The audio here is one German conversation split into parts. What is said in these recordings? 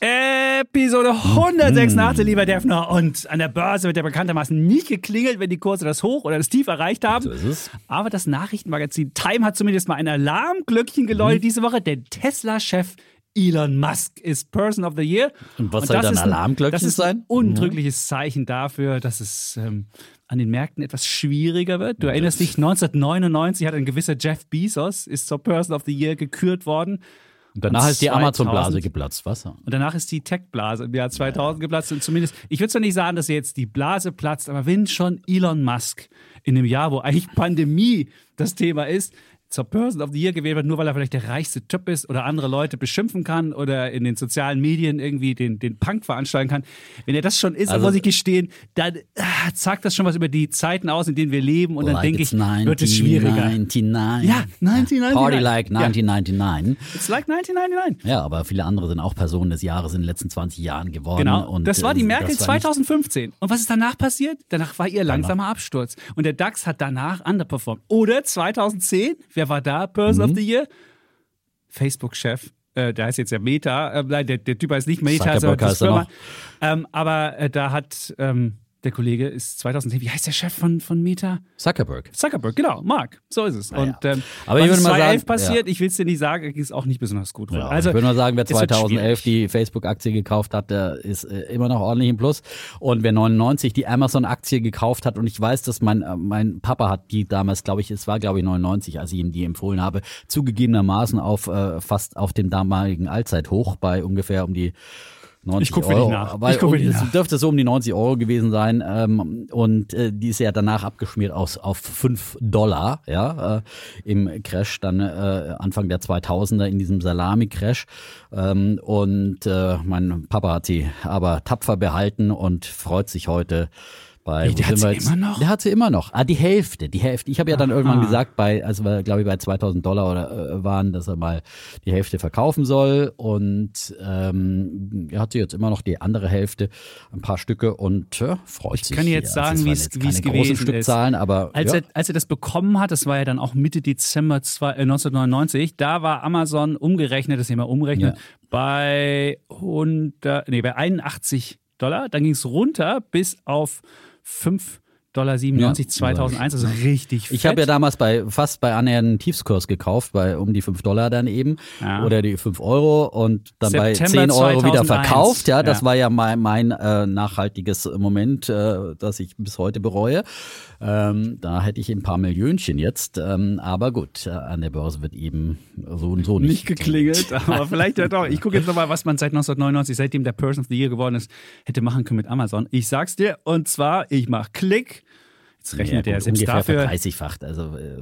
Episode 186, lieber Defner. Und an der Börse wird ja bekanntermaßen nicht geklingelt, wenn die Kurse das Hoch oder das Tief erreicht haben. So ist es. Aber das Nachrichtenmagazin Time hat zumindest mal ein Alarmglöckchen geläutet diese Woche. Der Tesla-Chef Elon Musk ist Person of the Year. Und was soll das dann ein- Alarmglöckchen Das ist sein? ein untrügliches Zeichen dafür, dass es ähm, an den Märkten etwas schwieriger wird. Du erinnerst dich, 1999 hat ein gewisser Jeff Bezos ist zur Person of the Year gekürt worden. Und danach Und ist die 2000 Amazon-Blase geplatzt, was? Und danach ist die Tech-Blase im Jahr 2000 geplatzt. Und zumindest, ich würde zwar nicht sagen, dass jetzt die Blase platzt, aber wenn schon Elon Musk in einem Jahr, wo eigentlich Pandemie das Thema ist, zur Person of the Year gewählt wird, nur weil er vielleicht der reichste Typ ist oder andere Leute beschimpfen kann oder in den sozialen Medien irgendwie den, den Punk veranstalten kann. Wenn er das schon ist, dann Also- muss ich gestehen, dann ah, sagt das schon was über die Zeiten aus, in denen wir leben. Und dann Like denke it's ich, wird es schwieriger. 1999. Ja, 1999. Party like Ja. 1999. It's like 1999. Ja, aber viele andere sind auch Personen des Jahres in den letzten 20 Jahren geworden. Genau, Und, das war die äh, Merkel das war nicht- 2015. Und was ist danach passiert? Danach war ihr langsamer Absturz. Und der DAX hat danach underperformed. Oder 2010, wer war da Person Mhm. of the Year? Facebook-Chef. Äh, der heißt jetzt ja Meta. Äh, nein, der, der Typ heißt nicht Meta, sondern das Firma. Ähm, aber äh, da hat ähm, der Kollege ist 2010, wie heißt der Chef von, von Meta? Zuckerberg. Zuckerberg, genau, Mark. So ist es. Und ähm, Aber ich würde mal 2011 sagen, passiert, ich will es dir nicht sagen, ist auch nicht besonders gut. Ja, also, ich würde mal sagen, wer es wird 2011 schwierig. die Facebook-Aktie gekauft hat, der ist äh, immer noch ordentlich im Plus. Und wer 99 die Amazon-Aktie gekauft hat, und ich weiß, dass mein, äh, mein Papa hat die damals, glaube ich, es war glaube ich 99, als ich ihm die empfohlen habe, zugegebenermaßen auf äh, fast auf dem damaligen Allzeithoch bei ungefähr um die 90 Ich guck für dich Euro. nach. Weil Ich guck um, nach. dürfte so um die 90 Euro gewesen sein. Ähm, und äh, die ist ja danach abgeschmiert aus, auf 5 Dollar, ja, äh, im Crash dann äh, Anfang der 2000er in diesem Salami-Crash. Ähm, und äh, mein Papa hat sie aber tapfer behalten und freut sich heute bei. Wie, der wo hat sie jetzt? immer noch? Der hat sie immer noch. Ah, die Hälfte, die Hälfte. Ich habe ja dann irgendwann Aha. gesagt, bei, also wir, glaube ich, bei 2000 Dollar oder, äh, waren, dass er mal die Hälfte verkaufen soll. Und ähm, er hat sie jetzt immer noch die andere Hälfte, ein paar Stücke und äh, freut sich. kann dir jetzt hier. Also sagen, wie's- jetzt wie's keine großen gewesen ist. Stückzahlen, aber Als, ja. er, als er das bekommen hat, das war ja dann auch Mitte Dezember zwei, äh, 1999, da war Amazon umgerechnet, das ist immer umrechnet, Ja. bei 100, nee, bei 81 Dollar. Dann ging es runter bis auf 5,97 Dollar Ja, 2001, also richtig Ich habe ja fett. damals bei fast bei annähernden Tiefskurs gekauft, bei um die 5 Dollar dann eben Ja. oder die 5 Euro und dann bei September 10 Euro wieder 2001. verkauft. Ja, das Ja. war ja mein, mein äh, nachhaltiges Moment, äh, das ich bis heute bereue. Ähm, da hätte ich ein paar Millionchen jetzt, ähm, aber gut, äh, an der Börse wird eben so und so nicht, nicht geklingelt, aber vielleicht ja doch. Ich gucke jetzt nochmal, was man seit 1999, seitdem der Person of the Year geworden ist, hätte machen können mit Amazon. Ich sag's dir, und zwar, ich mach Klick. Jetzt rechnet ja, er gut, selbst ungefähr dafür. verdreißigfacht. Also äh,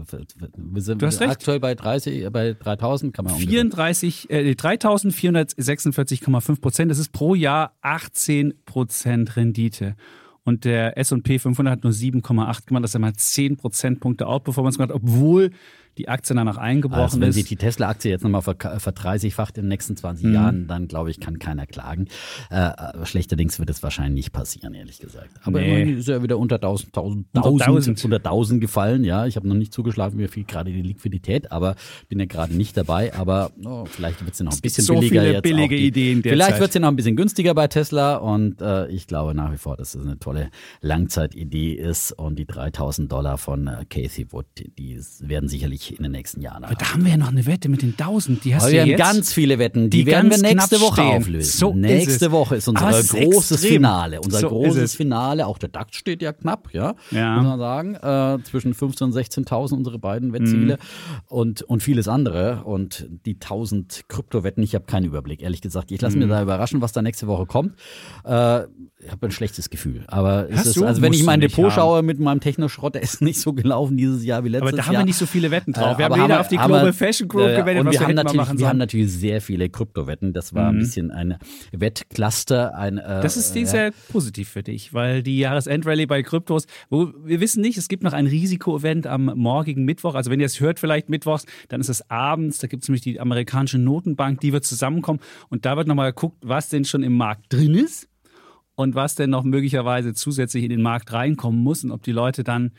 wir sind Du hast recht. aktuell bei 30, äh, bei 3000 kann man ungefähr. 34, äh, 3.446,5 Prozent. Das ist pro Jahr 18 Prozent Rendite. Und der S&P 500 hat nur 7,8 gemacht. Das ist einmal 10 Prozentpunkte Outperformance gemacht, obwohl die Aktie danach eingebrochen Also wenn ist. sich die Tesla-Aktie jetzt nochmal ver- verdreißigfacht in den nächsten 20 Mhm. Jahren, dann glaube ich, kann keiner klagen. Äh, aber schlechterdings wird es wahrscheinlich nicht passieren, ehrlich gesagt. Aber Nee. immerhin ist er wieder unter 1000, 1000, Unter 1000, 1000. unter 1000 gefallen. Ja, ich habe noch nicht zugeschlafen, mir fehlt gerade die Liquidität, aber bin ja gerade nicht dabei. Aber oh, vielleicht wird es ja noch ein bisschen so billiger viele jetzt. billige die, Ideen derzeit. Vielleicht wird es ja noch ein bisschen günstiger bei Tesla und äh, ich glaube nach wie vor, dass es eine tolle Langzeitidee ist und die 3000 Dollar von äh, Casey Wood, die werden sicherlich in den nächsten Jahren Aber da haben wir ja noch eine Wette mit den 1000. Die hast aber du wir ja haben jetzt. ganz viele Wetten, die, die werden wir nächste Woche stehen. auflösen. So ist nächste es. Woche ist unser ist großes extrem. Finale. Unser So ist großes es. Finale. Auch der DAX steht ja knapp, ja, Ja. muss man sagen. Äh, zwischen 15.000 und 16.000 unsere beiden Wettziele Mhm. und, und vieles andere. Und die 1000 Kryptowetten, ich habe keinen Überblick, ehrlich gesagt. Ich lasse Mhm. mir da überraschen, was da nächste Woche kommt. Äh, ich habe ein schlechtes Gefühl. Aber es ist, also wenn ich in mein Depot schaue mit meinem Technoschrott, der ist nicht so gelaufen dieses Jahr wie letztes Aber Jahr. da haben wir nicht so viele Wetten drauf. Äh, wir haben aber weder auf die Global Fashion Group äh, gewettet, und wir haben natürlich, machen wir haben natürlich sehr viele Kryptowetten. Das war ein bisschen ein Wettcluster. Ein, äh, Das ist äh, sehr positiv für dich, weil die Jahresendrallye bei Kryptos, wo wir wissen nicht, es gibt noch ein Risiko-Event am morgigen Mittwoch. Also wenn ihr es hört, vielleicht mittwochs, dann ist es abends. Da gibt es nämlich die amerikanische Notenbank, die wird zusammenkommen und da wird nochmal geguckt, was denn schon im Markt drin ist und was denn noch möglicherweise zusätzlich in den Markt reinkommen muss und ob die Leute dann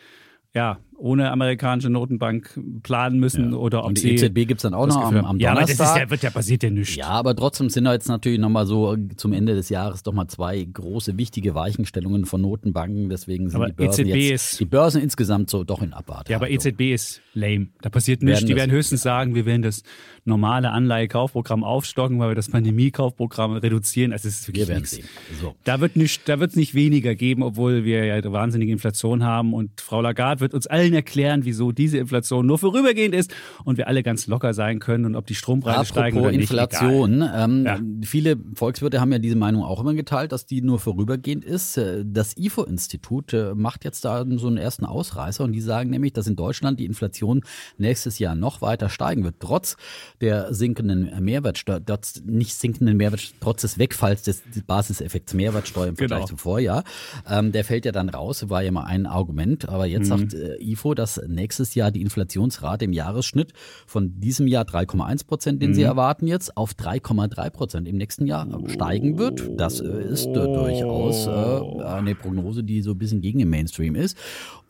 ja ohne amerikanische Notenbank planen müssen oder ob und die EZB gibt es dann auch noch Gefühl am, haben. am ja, aber das Donnerstag. ja, wird ja passiert ja nichts. Ja, aber trotzdem sind da jetzt natürlich nochmal so zum Ende des Jahres doch mal zwei große wichtige Weichenstellungen von Notenbanken. Deswegen sind Aber die Börsen EZB jetzt, ist- die Börsen insgesamt so doch in Abwarte. Ja, aber EZB ist lame. Da passiert nichts. Die werden höchstens sagen, wir werden das normale Anleihekaufprogramm aufstocken, weil wir das Pandemiekaufprogramm reduzieren. Also es ist Wir wirklich nichts. sehen. So. Da wird nicht, da wird es nicht weniger geben, obwohl wir ja eine wahnsinnige Inflation haben. Und Frau Lagarde wird uns allen erklären, wieso diese Inflation nur vorübergehend ist und wir alle ganz locker sein können und ob die Strompreise steigen Apropos oder nicht. Inflation, ähm, Ja. viele Volkswirte haben ja diese Meinung auch immer geteilt, dass die nur vorübergehend ist. Äh, Das IFO-Institut äh, macht jetzt da so einen ersten Ausreißer und die sagen nämlich, dass in Deutschland die Inflation nächstes Jahr noch weiter steigen wird, trotz der sinkenden Mehrwertsteuer, trotz nicht sinkenden Mehrwertsteuer, trotz des Wegfalls des Basiseffekts Mehrwertsteuer im Vergleich Genau. zum Vorjahr. Ähm, der fällt ja dann raus, war ja mal ein Argument, aber jetzt Mhm. sagt äh, IFO, dass nächstes Jahr die Inflationsrate im Jahresschnitt von diesem Jahr 3,1 Prozent, den sie Mhm. erwarten jetzt, auf 3,3 Prozent im nächsten Jahr steigen wird. Das ist äh, durchaus äh, eine Prognose, die so ein bisschen gegen den Mainstream ist.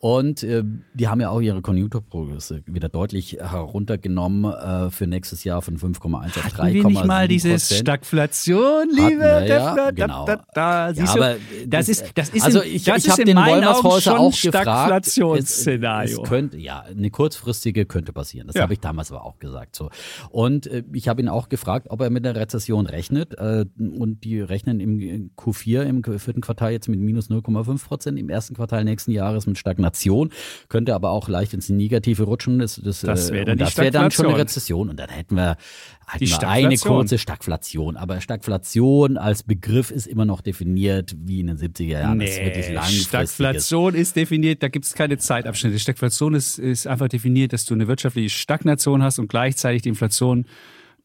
Und äh, die haben ja auch ihre Konjunkturprognose wieder deutlich heruntergenommen äh, für nächstes Jahr von 5,1 auf 3,7 Hatten wir nicht mal diese Stagflation, liebe wir, ja, genau. Da, da, da. Ja, Siehst aber das ist, das ist, also ich, ich habe den Wolmershäuser auch gefragt. Es, Stagflationsszenario. es könnte, ja, eine kurzfristige könnte passieren. Das Ja. habe ich damals aber auch gesagt. So. Und äh, ich habe ihn auch gefragt, ob er mit einer Rezession rechnet. Äh, und die rechnen im Q4, im vierten Quartal jetzt mit minus 0,5 Prozent, im ersten Quartal nächsten Jahres mit Stagnation, könnte aber auch leicht ins Negative rutschen. Das, das, Das äh, wäre dann und die das wäre dann schon eine. Rezession. Und dann hätten wir, hätten Die wir eine kurze Stagflation. Aber Stagflation als Begriff ist immer noch definiert wie in den 70er Jahren. langfristiges. Stagflation ist definiert, da gibt es keine Zeitabschnitte. Stagflation ist, ist einfach definiert, dass du eine wirtschaftliche Stagnation hast und gleichzeitig die Inflation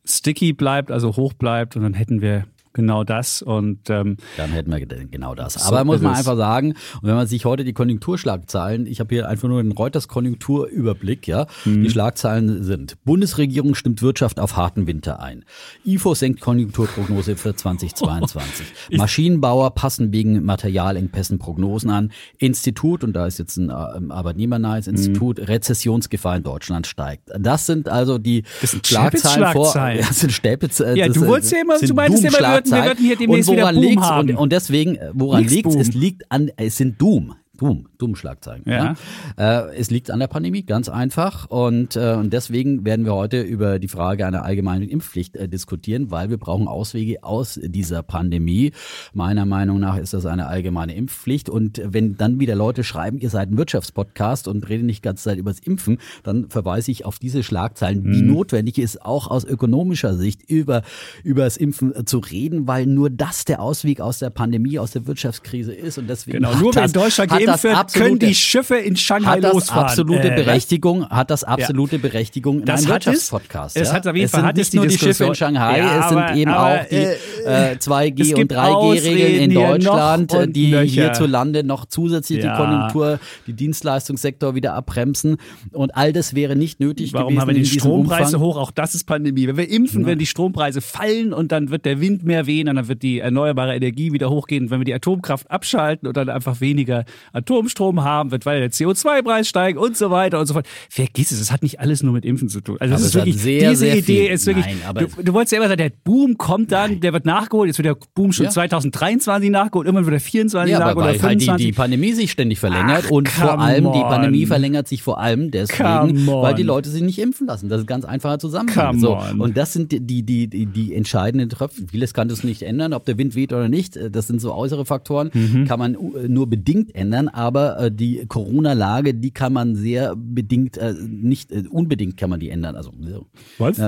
sticky bleibt, also hoch bleibt und dann hätten wir genau das und ähm, Dann hätten wir genau das. So Aber muss man einfach sagen, und wenn man sich heute die Konjunkturschlagzahlen, ich habe hier einfach nur den Reuters Konjunkturüberblick, ja, Mhm. die Schlagzahlen sind: Bundesregierung stimmt Wirtschaft auf harten Winter ein. IFO senkt Konjunkturprognose für 2022. Maschinenbauer passen wegen Materialengpässen Prognosen an. Institut, und da ist jetzt ein äh, arbeitnehmernahes Mhm. Institut, Rezessionsgefahr in Deutschland steigt. Das sind also die Das sind Schlagzeilen vor. Schlagzeilen. Ja, das sind Stäbitz, äh, Ja, du wolltest ja immer- du meintest immer, würden- wir würden hier demnächst und wieder woran Boom liegt's? haben. Und, und deswegen, woran Nix liegt es? Boom. Es liegt an, es sind Doom. Doom, Doom-Schlagzeilen. Ja. Ja. Äh, es liegt an der Pandemie, ganz einfach. Und, äh, und deswegen werden wir heute über die Frage einer allgemeinen Impfpflicht äh, diskutieren, weil wir brauchen Auswege aus dieser Pandemie. Meiner Meinung nach ist das eine allgemeine Impfpflicht. Und wenn dann wieder Leute schreiben, ihr seid ein Wirtschaftspodcast und redet nicht die ganze Zeit über das Impfen, dann verweise ich auf diese Schlagzeilen, wie Mhm. notwendig es auch aus ökonomischer Sicht über, über das Impfen zu reden, weil nur das der Ausweg aus der Pandemie, aus der Wirtschaftskrise ist. Und deswegen genau, nur das, in Deutschland hat geimpft das wird, können die Schiffe in Shanghai hat das losfahren. absolute Äh? Berechtigung, hat das absolute Berechtigung in Das einem hat es. Wirtschaftspodcast. Es ja? hat auf jeden es Fall sind hat nicht nur die Schiffe in. Shanghai, Ja, es sind eben aber, auch die äh, äh, 2G es und gibt 3G-Regeln in hier Deutschland, noch und die nöcher. hierzulande noch zusätzlich Ja. die Konjunktur, die Dienstleistungssektor wieder abbremsen. Und all das wäre nicht nötig Warum gewesen haben wir die Strompreise hoch? Auch das ist Pandemie. Wenn wir impfen, werden die Strompreise fallen und dann wird der Wind mehr wehen und dann wird die erneuerbare Energie wieder hochgehen. Und wenn wir die Atomkraft abschalten und dann einfach weniger Atomstrom haben, wird weiter der CO2-Preis steigen und so weiter und so fort. Vergiss es, es hat nicht alles nur mit Impfen zu tun. Also Aber ist es hat wirklich, sehr, diese sehr Idee viel- ist wirklich, Nein, aber du, du wolltest ja immer sagen, der Boom kommt dann, der wird nachgeholt, jetzt wird der Boom schon Ja. 2023 nachgeholt, irgendwann wird der 24 Ja, nachgeholt oder halt die, 25. die Pandemie sich ständig verlängert Ach, und vor allem die on. Pandemie verlängert sich vor allem deswegen, weil die Leute sich nicht impfen lassen. Das ist ein ganz einfacher Zusammenhang. So, und das sind die, die, die, die, die entscheidenden Tröpfchen. Vieles kann das nicht ändern, ob der Wind weht oder nicht. Das sind so äußere Faktoren, Mhm. kann man äh, nur bedingt ändern, aber äh, die Corona-Lage, die kann man sehr bedingt, äh, nicht äh, unbedingt kann man die ändern. Also so. Was?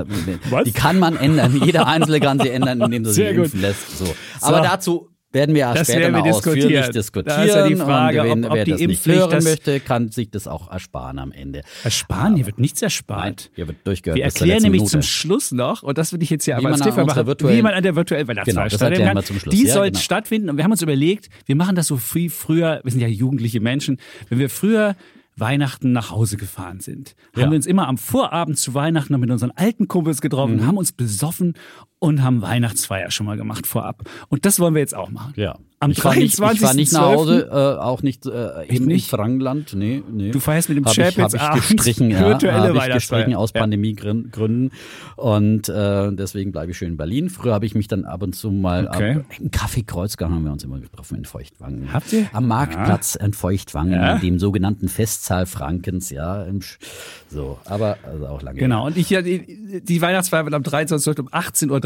Was? Die kann man ändern. Jeder Einzelne kann sie ändern, indem er sich impfen lässt. So. Aber dazu werden wir Das später wir diskutieren. diskutieren. Da ist ja die Frage, wen, ob- ob wer die das nicht Impfpflicht hören das- möchte, kann sich das auch ersparen am Ende. Ersparen? Hier wird nichts Nein, erspart. hier wird durchgehört Wir erklären nämlich Minute. zum Schluss noch, und das würde ich jetzt hier aber man als machen, wie man an der virtuellen Weihnachtsfeier Genau, kann. wir zum Schluss. Die Ja, soll genau. stattfinden und wir haben uns überlegt, wir machen das so wie früher, wir sind ja jugendliche Menschen, wenn wir früher Weihnachten nach Hause gefahren sind, haben Ja. wir uns immer am Vorabend zu Weihnachten noch mit unseren alten Kumpels getroffen, Mhm. haben uns besoffen und haben Weihnachtsfeier schon mal gemacht vorab. Und das wollen wir jetzt auch machen. Ja. Am ich fahre nicht, ich fahr nicht nach 23.12.. Hause, äh, auch nicht äh, im nicht? Frankenland. Nee, nee. Du feierst mit dem Hab ich, hab ich gestrichen, ja, virtuelle hab ich gestrichen aus Ja. Pandemiegründen und äh, deswegen bleibe ich schön in Berlin. Früher habe ich mich dann ab und zu mal Okay. ab, im Café Kreuzgang haben wir uns immer getroffen in Feuchtwangen. Habt ihr? Am Marktplatz in Feuchtwangen, Ja. dem sogenannten Festsaal Frankens, ja. So, aber also auch lange. Genau, und ich ja, die, die Weihnachtsfeier wird am 23. um 18.30 Uhr,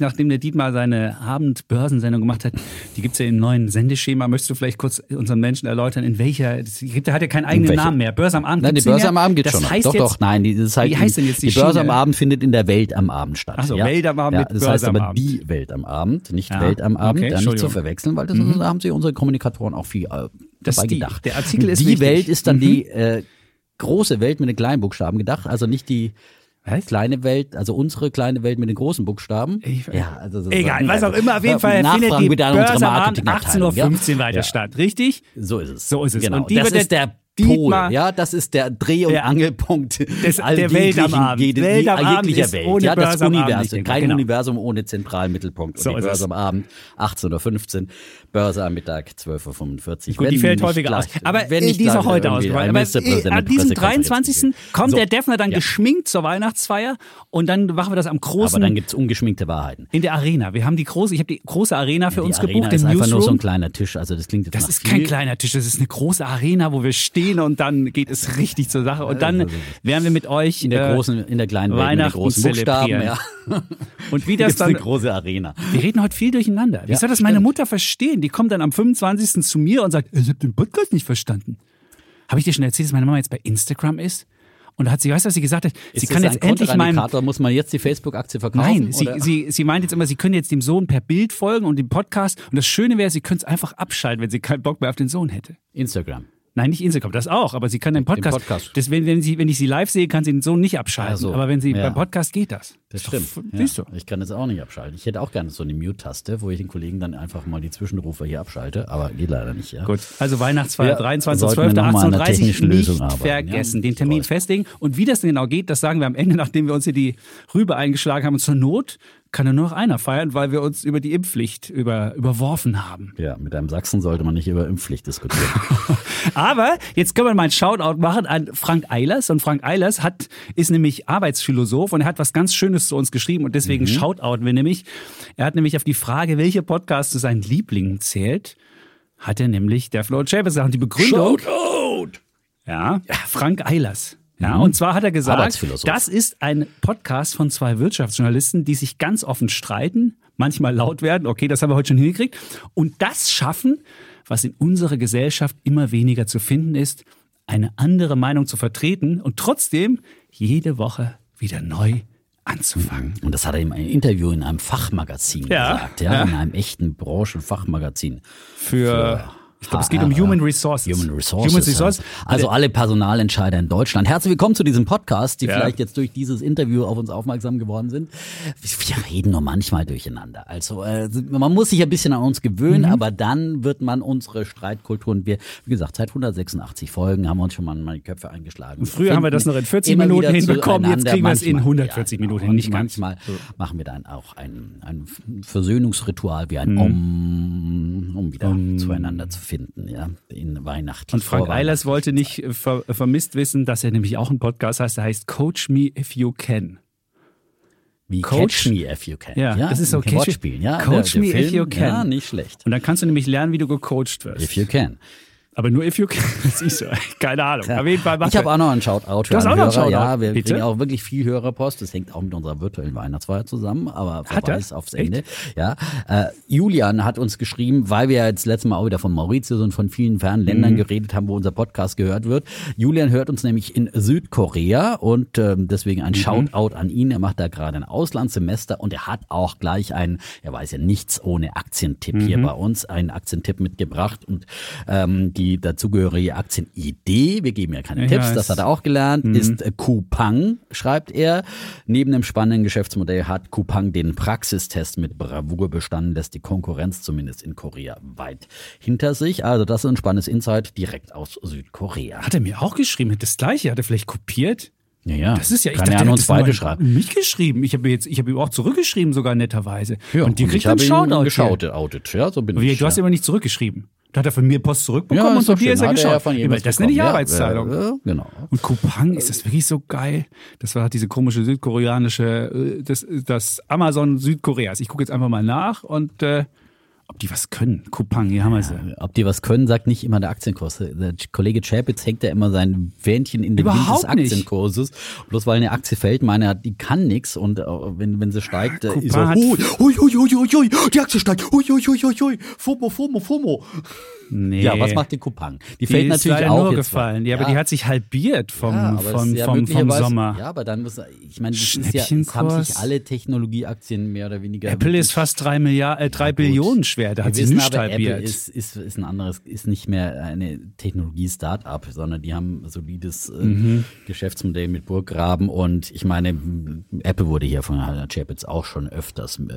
nachdem der Dietmar seine Abendbörsensendung gemacht hat. Die gibt's ja im neuen Sendeschema. Möchtest du vielleicht kurz unseren Menschen erläutern, in welcher, das gibt, der hat ja keinen eigenen? Namen mehr. Börse am Abend Nein, die Börse am Abend geht das schon. Heißt Doch, jetzt, doch, nein, die, das halt Wie heißt denn jetzt die Die Börse Schiene? am Abend findet in der Welt am Abend statt. Ach so, ja? Welt am Abend ja, Das Börse heißt aber die Welt am Abend, nicht Ja, Welt am Abend, okay, ja, nicht zu verwechseln, weil das da haben sie unsere Kommunikatoren auch viel äh, Das dabei die- gedacht. der Artikel ist die wichtig. Welt ist dann die äh, große Welt mit den kleinen Buchstaben gedacht, also nicht die Was? kleine Welt, also unsere kleine Welt mit den großen Buchstaben. Ich- ja, also das Egal, was auch immer, auf jeden Fall Nachfragen findet die Börse am Abend Marketingabteilung, 18.15 Uhr ja? weiter Ja. statt, richtig? So ist es. So ist es. Genau. Und die das wird ist der der Pol, Dietmar- ja, das ist der Dreh- und Ja. Angelpunkt Des- all der Welt am Abend. jede- Welt am Abend jeglicher ist Welt. ohne ja, das Börse Abend Universum. Kein genau. Universum ohne zentralen Mittelpunkt. So und ist die es. Börse am Abend, 18.15 Uhr, Börse am Mittag, 12.45 Uhr. Gut, die Wenn fällt nicht häufiger aus. gleich- Aber wenn äh, die ist auch heute ausgefallen. Aber äh, an diesem Pressekonferenz 23. gibt. kommt So. der Defner dann Ja. geschminkt zur Weihnachtsfeier und dann machen wir das am großen Aber dann gibt's ungeschminkte Wahrheiten. in der Arena. Wir haben die große, ich habe die große Arena für die uns Arena gebucht, ist den einfach nur so ein kleiner Tisch. Also das klingt jetzt Das ist kein kleiner Tisch, das ist eine große Arena, wo wir stehen und dann geht es richtig zur Sache. Und dann werden wir mit euch in der äh, großen, in der kleinen Welt Weihnachten großen Buchstaben. Ja. Und wie das Gibt's eine dann große Arena. Wir reden heute viel durcheinander. Wie Ja, soll das meine stimmt. Mutter verstehen? Die kommt dann am 25. zu mir und sagt, ich habe den Podcast nicht verstanden. Habe ich dir schon erzählt, dass meine Mama jetzt bei Instagram ist? Und da hat sie, weißt du, was sie gesagt hat? sie Ist kann das jetzt endlich meinem. Muss man jetzt die Facebook-Aktie verkaufen? Nein, sie, sie, sie meint jetzt immer, sie können jetzt dem Sohn per Bild folgen und dem Podcast. Und das Schöne wäre, sie könnte es einfach abschalten, wenn sie keinen Bock mehr auf den Sohn hätte. Instagram. Nein, nicht Instagram, das auch, aber sie kann den Podcast. Podcast. Das, wenn, wenn, sie, wenn ich sie live sehe, kann sie den Sohn nicht abschalten. Ach so, aber wenn sie ja. beim Podcast geht das. Das Ist doch stimmt. f- Siehst du. Ja, ich kann das auch nicht abschalten. Ich hätte auch gerne so eine Mute-Taste, wo ich den Kollegen dann einfach mal die Zwischenrufe hier abschalte, aber geht leider nicht. Ja. Gut, also Weihnachtsfeier Ja, 23.12. sollten wir noch mal an einer 18.30 technischen nicht Lösung arbeiten, vergessen, ja? den Termin festlegen. Und wie das denn genau geht, das sagen wir am Ende, nachdem wir uns hier die Rübe eingeschlagen haben. Und zur Not kann ja nur noch einer feiern, weil wir uns über die Impfpflicht über, überworfen haben. Ja, mit einem Sachsen sollte man nicht über Impfpflicht diskutieren. Aber jetzt können wir mal einen Shoutout machen an Frank Eilers. Und Frank Eilers hat, ist nämlich Arbeitsphilosoph und er hat was ganz Schönes zu uns geschrieben und deswegen shoutouten wir nämlich. Er hat nämlich auf die Frage, welche Podcast zu seinen Lieblingen zählt, hat er nämlich der Flo Chapez gesagt. Und die Begründung. Ja, Frank Eilers. Ja, und zwar hat er gesagt, das ist ein Podcast von zwei Wirtschaftsjournalisten, die sich ganz offen streiten, manchmal laut werden. Okay, das haben wir heute schon hingekriegt. Und das schaffen, was in unserer Gesellschaft immer weniger zu finden ist, eine andere Meinung zu vertreten und trotzdem jede Woche wieder neu anzufangen. Und das hat er in einem Interview in einem Fachmagazin Ja, gesagt, ja, ja. in einem echten Branchenfachmagazin. Für, ich glaube, es geht um. Human Resources. Human Resources. Human Resources. Also alle Personalentscheider in Deutschland. Herzlich willkommen zu diesem Podcast, die Ja. vielleicht jetzt durch dieses Interview auf uns aufmerksam geworden sind. Wir reden nur manchmal durcheinander. Also äh, man muss sich ein bisschen an uns gewöhnen, Mhm. aber dann wird man unsere Streitkulturen, wir, wie gesagt, seit 186 Folgen haben wir uns schon mal in die Köpfe eingeschlagen. Und früher haben wir das noch in 40 Immer Minuten hinbekommen, jetzt kriegen wir es in Manchmal, 140 Minuten hin, Und nicht ganz. manchmal machen wir dann auch ein, ein Versöhnungsritual wie ein Mhm. Om, um wieder zueinander zu finden, ja, in Weihnachten. Und Frank Eilers wollte nicht äh, ver vermisst wissen, dass er nämlich auch einen Podcast heißt, der heißt Coach Me If You Can. Wie Coach- Catch Me If You Can. Ja, das ist Catch- Wortspiel. Ja, Coach der, Me der If Film, You Can. Ja, nicht schlecht. Und dann kannst du nämlich lernen, wie du gecoacht wirst. If You Can. Aber nur if you can. Siehst du, keine Ahnung. Auf jeden Fall Ich habe auch noch einen Shoutout für Du hast auch noch einen. Shoutout? Ja, wir Bitte? kriegen auch wirklich viel Hörerpost. Das hängt auch mit unserer virtuellen Weihnachtsfeier zusammen, aber Verweis er? aufs Ende. Ja, äh, Julian hat uns geschrieben, weil wir ja jetzt letztes Mal auch wieder von Mauritius und von vielen fernen Ländern Mhm. geredet haben, wo unser Podcast gehört wird. Julian hört uns nämlich in Südkorea und ähm, deswegen Mhm. ein Shoutout an ihn. Er macht da gerade ein Auslandssemester und er hat auch gleich einen, er weiß ja nichts ohne Aktientipp hier Mhm. bei uns, einen Aktientipp mitgebracht und ähm, die dazugehörige Aktienidee, wir geben ja keine Ich Tipps, das hat er auch gelernt, ist äh, Coupang, schreibt er. Neben dem spannenden Geschäftsmodell hat Coupang den Praxistest mit Bravour bestanden, lässt die Konkurrenz zumindest in Korea weit hinter sich. Also das ist ein spannendes Insight direkt aus Südkorea. Hat er mir auch geschrieben? Das gleiche? Hat er vielleicht kopiert? Ja, ja. Das ist ja, ich Kann dachte, er an uns beide schreiben. mich geschrieben. Ich habe jetzt, ich habe ihm auch zurückgeschrieben, sogar netterweise. und die ich kriegt ihn Shoutout. geschaut, outet. Ja, so bin Wie, ich. du hast ja. aber nicht zurückgeschrieben. Da hat er von mir Post zurückbekommen ja, und von doch dir ist er Hat geschaut. von Ja, jemandem das nenne ich bekommen. Arbeitsteilung. Ja, ja, genau. Und Coupang, ist das wirklich so geil? Das war diese komische südkoreanische, äh, das, das Amazon Südkoreas. Ich gucke jetzt einfach mal nach und äh, ob die was können. Coupang, hier haben wir sie. Ob die was können, sagt nicht immer der Aktienkurs. Der Kollege Chapitz hängt ja immer sein Fähnchen in den Wind des Überhaupt nicht. Aktienkurses. Bloß weil eine Aktie fällt, meine er, die kann nix und äh, wenn, wenn sie steigt, äh, ist er, hat- hui, hui, hui, hui, hui, hui, die Aktie steigt, hui, hui, hui, hui, hui, FOMO, FOMO, FOMO. Nee. Ja, was macht die Coupang? Die die fällt ist natürlich leider auch nur jetzt gefallen. mal. Ja, aber die hat sich halbiert vom, Ja, vom, ist ja vom, vom Sommer. Ja, aber dann muss, ich meine, das ist ja, es haben sich alle Technologieaktien mehr oder weniger. Apple ist fast drei Milliarden, äh, drei Billionen schwer. Da Wir hat sie nicht aber, Apple halbiert. ist, ist, ist ein anderes, ist nicht mehr eine Technologie-Startup, sondern die haben ein solides äh, Mhm. Geschäftsmodell mit Burggraben und ich meine, Apple wurde hier von Herrn Chapitz auch schon öfters äh,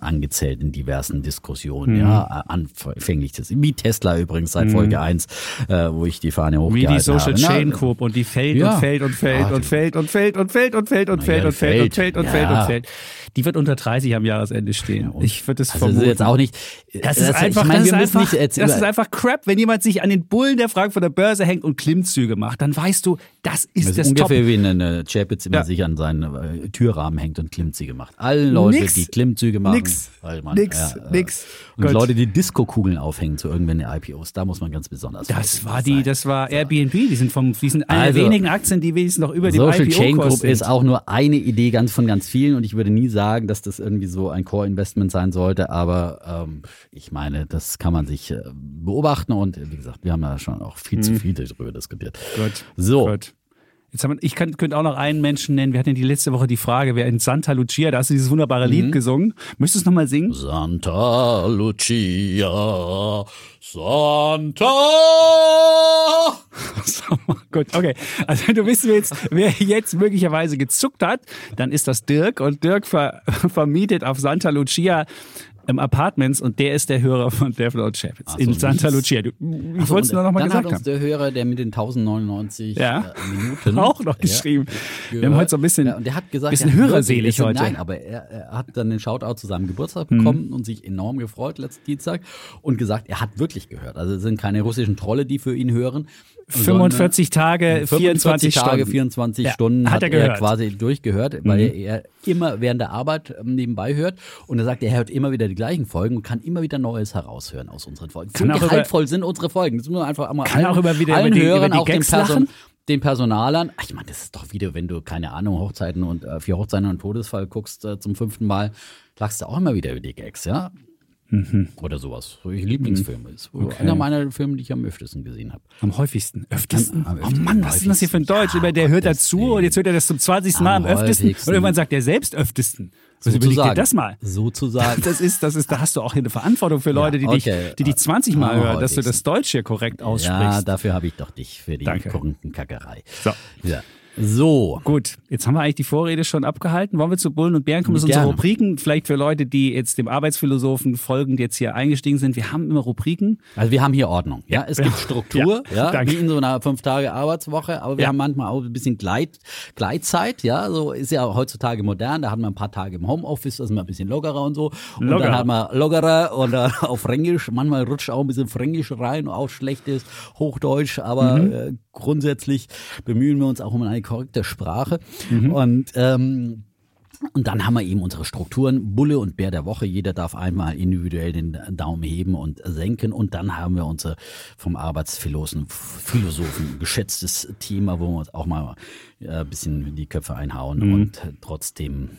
angezählt in diversen Diskussionen, Mhm. ja, anfänglich das, wie Tesla übrigens seit Folge 1, äh, wo ich die Fahne Wie hochgehalten die Social habe. ne? Chain Coop und die fällt und fällt und fällt Ah, und die- fällt und fällt und fällt und fällt und fällt und die fällt und fällt. und fällt und fällt. Die wird unter 30 am Jahresende stehen. Ich würde das Also vermuten. jetzt auch nicht. Das ist einfach, das, ist einfach das ist einfach Crap, wenn jemand sich an den Bullen der Frankfurter Börse hängt und Klimmzüge macht, dann weißt du, das ist Das das, ist Top. ungefähr wie eine Chapitz immer sich an seinen äh, Türrahmen hängt und Klimmzüge macht. Alle Leute, die Klimmzüge machen. Nix. Nix. Nix. Und. Leute, die Disco-Kugeln aufhängen zu irgendwelchen IPOs, da muss man ganz besonders Das war die, sein. das war Airbnb. Die sind vom, die sind Also, der wenigen Aktien, die wenigstens noch über dem Social IPO Chain Group ist auch nur eine Idee ganz von ganz vielen und ich würde nie sagen, dass das irgendwie so ein Core-Investment sein sollte, aber ähm, ich meine, das kann man sich äh, beobachten und wie gesagt, wir haben ja schon auch viel zu viel darüber diskutiert. Mhm. Gut. So, Gut. Jetzt haben wir, ich kann, könnte auch noch einen Menschen nennen. Wir hatten die letzte Woche die Frage, wer in Santa Lucia, da hast du dieses wunderbare Lied Mhm. gesungen. Möchtest du es nochmal singen? Santa Lucia, Santa. So, Gut, okay. Also du wissen jetzt, wer jetzt möglicherweise gezuckt hat, dann ist das Dirk und Dirk ver vermietet auf Santa Lucia im Apartments und der ist der Hörer von Devil Chapitz so, in Santa. Lucia. Du, ich so, wollte es nur noch mal dann gesagt hat uns haben. der Hörer, der mit den 1099 Ja. äh, Minuten Auch noch geschrieben. Wir haben heute so ein bisschen, ja, und der hat gesagt, bisschen er hörerselig heute. Nein, aber er, er hat dann den Shoutout zu seinem Geburtstag Mhm. bekommen und sich enorm gefreut letzten Dienstag und gesagt, er hat wirklich gehört. Also es sind keine russischen Trolle, die für ihn hören. 45 Tage, 24 Tage, Stunden. 24 Ja, Stunden hat hat, er gehört. Mhm. quasi durchgehört, weil er immer während der Arbeit ähm, nebenbei hört. Und er sagt, er hört immer wieder die gleichen Folgen und kann immer wieder Neues heraushören aus unseren Folgen. Kann so auch über- gehaltvoll sind unsere Folgen. Das muss man einfach einmal Kann allen, auch immer wieder allen über die- Hörern, über die auch den, Gags Person, lachen. den Personalern. Ach, ich meine, das ist doch wieder, wenn du, keine Ahnung, Hochzeiten und äh, vier Hochzeiten und Todesfall guckst äh, zum fünften Mal, lachst du auch immer wieder über die Gags, ja? Mhm. Oder sowas. So Lieblingsfilme ist. Einer meiner Filme, die ich am öftesten gesehen habe. Am häufigsten. Öftesten? Am- am oh öftesten, Mann, was ist denn das hier für ein. Deutsch? Über der Ja, hört dazu und jetzt hört er das zum 20. Mal am, Am öftesten. häufigsten. Und irgendwann sagt er selbst öftesten. Also überleg dir das mal. Sozusagen. Das ist, das ist, da hast du auch hier eine Verantwortung für Leute, die, okay. dich, die dich 20 Mal hören, dass du das Deutsch hier korrekt Ja, aussprichst. dafür habe ich doch dich für die Danke. Korrenkackerei. So. Ja. So. Gut, jetzt haben wir eigentlich die Vorrede schon abgehalten. Wollen wir zu Bullen und Bären kommen? Das sind unsere. Rubriken. Vielleicht für Leute, die jetzt dem Arbeitsphilosophen folgend jetzt hier eingestiegen sind. Wir haben immer Rubriken. Also wir haben hier Ordnung. Ja, es gibt. Struktur, Ja, ja, wie in so einer fünf Tage Arbeitswoche, aber wir Ja. haben manchmal auch ein bisschen Gleit, Gleitzeit, ja, so ist ja heutzutage modern, da hat man ein paar Tage im Homeoffice, das ist mal ein bisschen lockerer und so und Lockerer. dann hat man lockerer und dann auf Fränkisch, manchmal rutscht auch ein bisschen Fränkisch rein, auch schlechtes Hochdeutsch, aber Mhm. äh, grundsätzlich bemühen wir uns auch um eine korrekte Sprache Mhm. und ähm, Und dann haben wir eben unsere Strukturen, Bulle und Bär der Woche. Jeder darf einmal individuell den Daumen heben und senken. Und dann haben wir unser vom Arbeitsphilosophen Philosophen geschätztes Thema, wo wir uns auch mal äh, ein bisschen die Köpfe einhauen Mhm. und trotzdem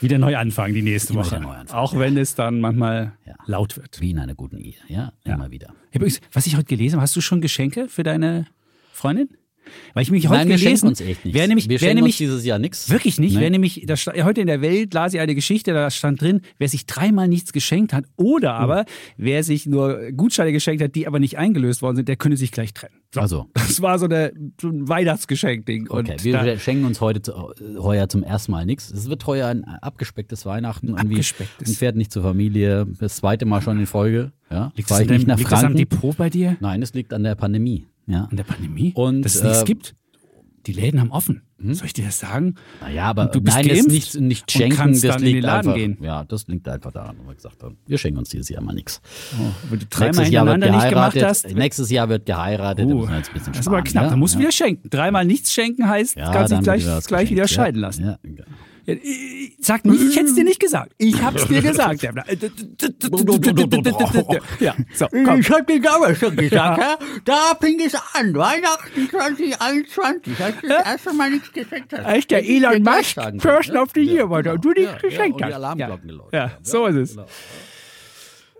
Wieder neu anfangen die nächste Woche. wieder Auch wenn es dann manchmal Ja. laut wird. wie in einer guten Ehe. Ja, immer wieder. Übrigens, was ich heute gelesen habe, hast du schon Geschenke für deine Freundin? Weil ich mich heute Nein, wir gelesen, uns echt nichts. Wer nämlich, wir wer schenken nämlich uns dieses Jahr nichts. Wirklich nicht. Wer nämlich, da heute in der Welt las ich eine Geschichte, da stand drin, wer sich dreimal nichts geschenkt hat oder Hm. aber wer sich nur Gutscheine geschenkt hat, die aber nicht eingelöst worden sind, der könne sich gleich trennen. So. Also. Das war so, der, so ein Weihnachtsgeschenk-Ding. Okay, wir da, schenken uns heute zu- heuer zum ersten Mal nichts. Es wird heuer ein abgespecktes Weihnachten. Abgespecktes. Ein Pferd nicht zur Familie. Das zweite Mal schon in Folge. Ja, liegt das, ich an nicht dem, nach liegt das am. Depot bei dir? Nein, es liegt an der Pandemie. Ja. An der Pandemie? Und, Dass es nichts äh, gibt? Die Läden haben offen. Soll ich dir das sagen? Naja, aber Und du bist nein, geimpft nicht, nicht und schenken, kannst das dann in den liegt Laden einfach. gehen. Ja, das liegt einfach daran, wo wir gesagt haben, wir schenken uns dieses Jahr mal nichts. Oh, wenn du dreimal hintereinander nicht gemacht geheiratet. hast. Nächstes Jahr wird geheiratet. Uh, wir jetzt ein bisschen das ist aber knapp, ja? da musst du ja. wieder schenken. Dreimal nichts schenken heißt, Ja, kannst dich gleich, was gleich wieder scheiden lassen. Ja. Sag nicht, ich hätte es dir nicht gesagt. Ich hab's dir gesagt. Ja, so, komm. Ich hab dir damals schon gesagt, ja? da fing es an, Weihnachten 2021, als du das erste Mal nichts geschenkt hast. Als der Elon Musk Person ja? of the Year war, genau. und du nichts geschenkt ja, und die hast. Alarmglocken Ja. geläutet Ja, so ist es.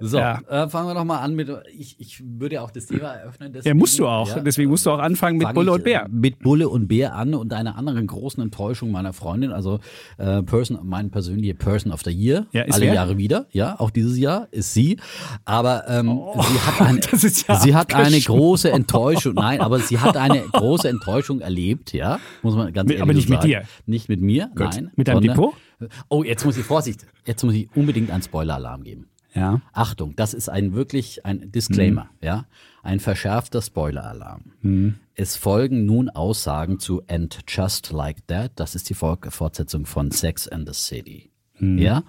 So, Ja. äh, fangen wir doch mal an mit, ich, ich würde ja auch das Thema eröffnen. Ja, deswegen, musst du auch. ja, Deswegen musst du auch anfangen mit Bulle ich, und Bär. Mit Bulle und Bär an und einer anderen großen Enttäuschung meiner Freundin, also äh, Person, meine persönliche Person of the Year, Ja, ist alle wer? Jahre wieder, ja, auch dieses Jahr ist sie, aber ähm, sie hat Oh, ist ja sie hat eine große Enttäuschung, nein, aber sie hat eine große Enttäuschung erlebt, ja, muss man ganz Mit- ehrlich aber nicht mit sagen. dir? Nicht mit mir, nein. Mit deinem Depot? Oh, jetzt muss ich Vorsicht, jetzt muss ich unbedingt einen Spoiler-Alarm geben. Ja. Achtung, das ist ein wirklich ein Disclaimer, Mhm. ja, ein verschärfter Spoiler-Alarm. Es folgen nun Aussagen zu And Just Like That. Das ist die Fort- Fortsetzung von Sex and the City. Mhm. Ja,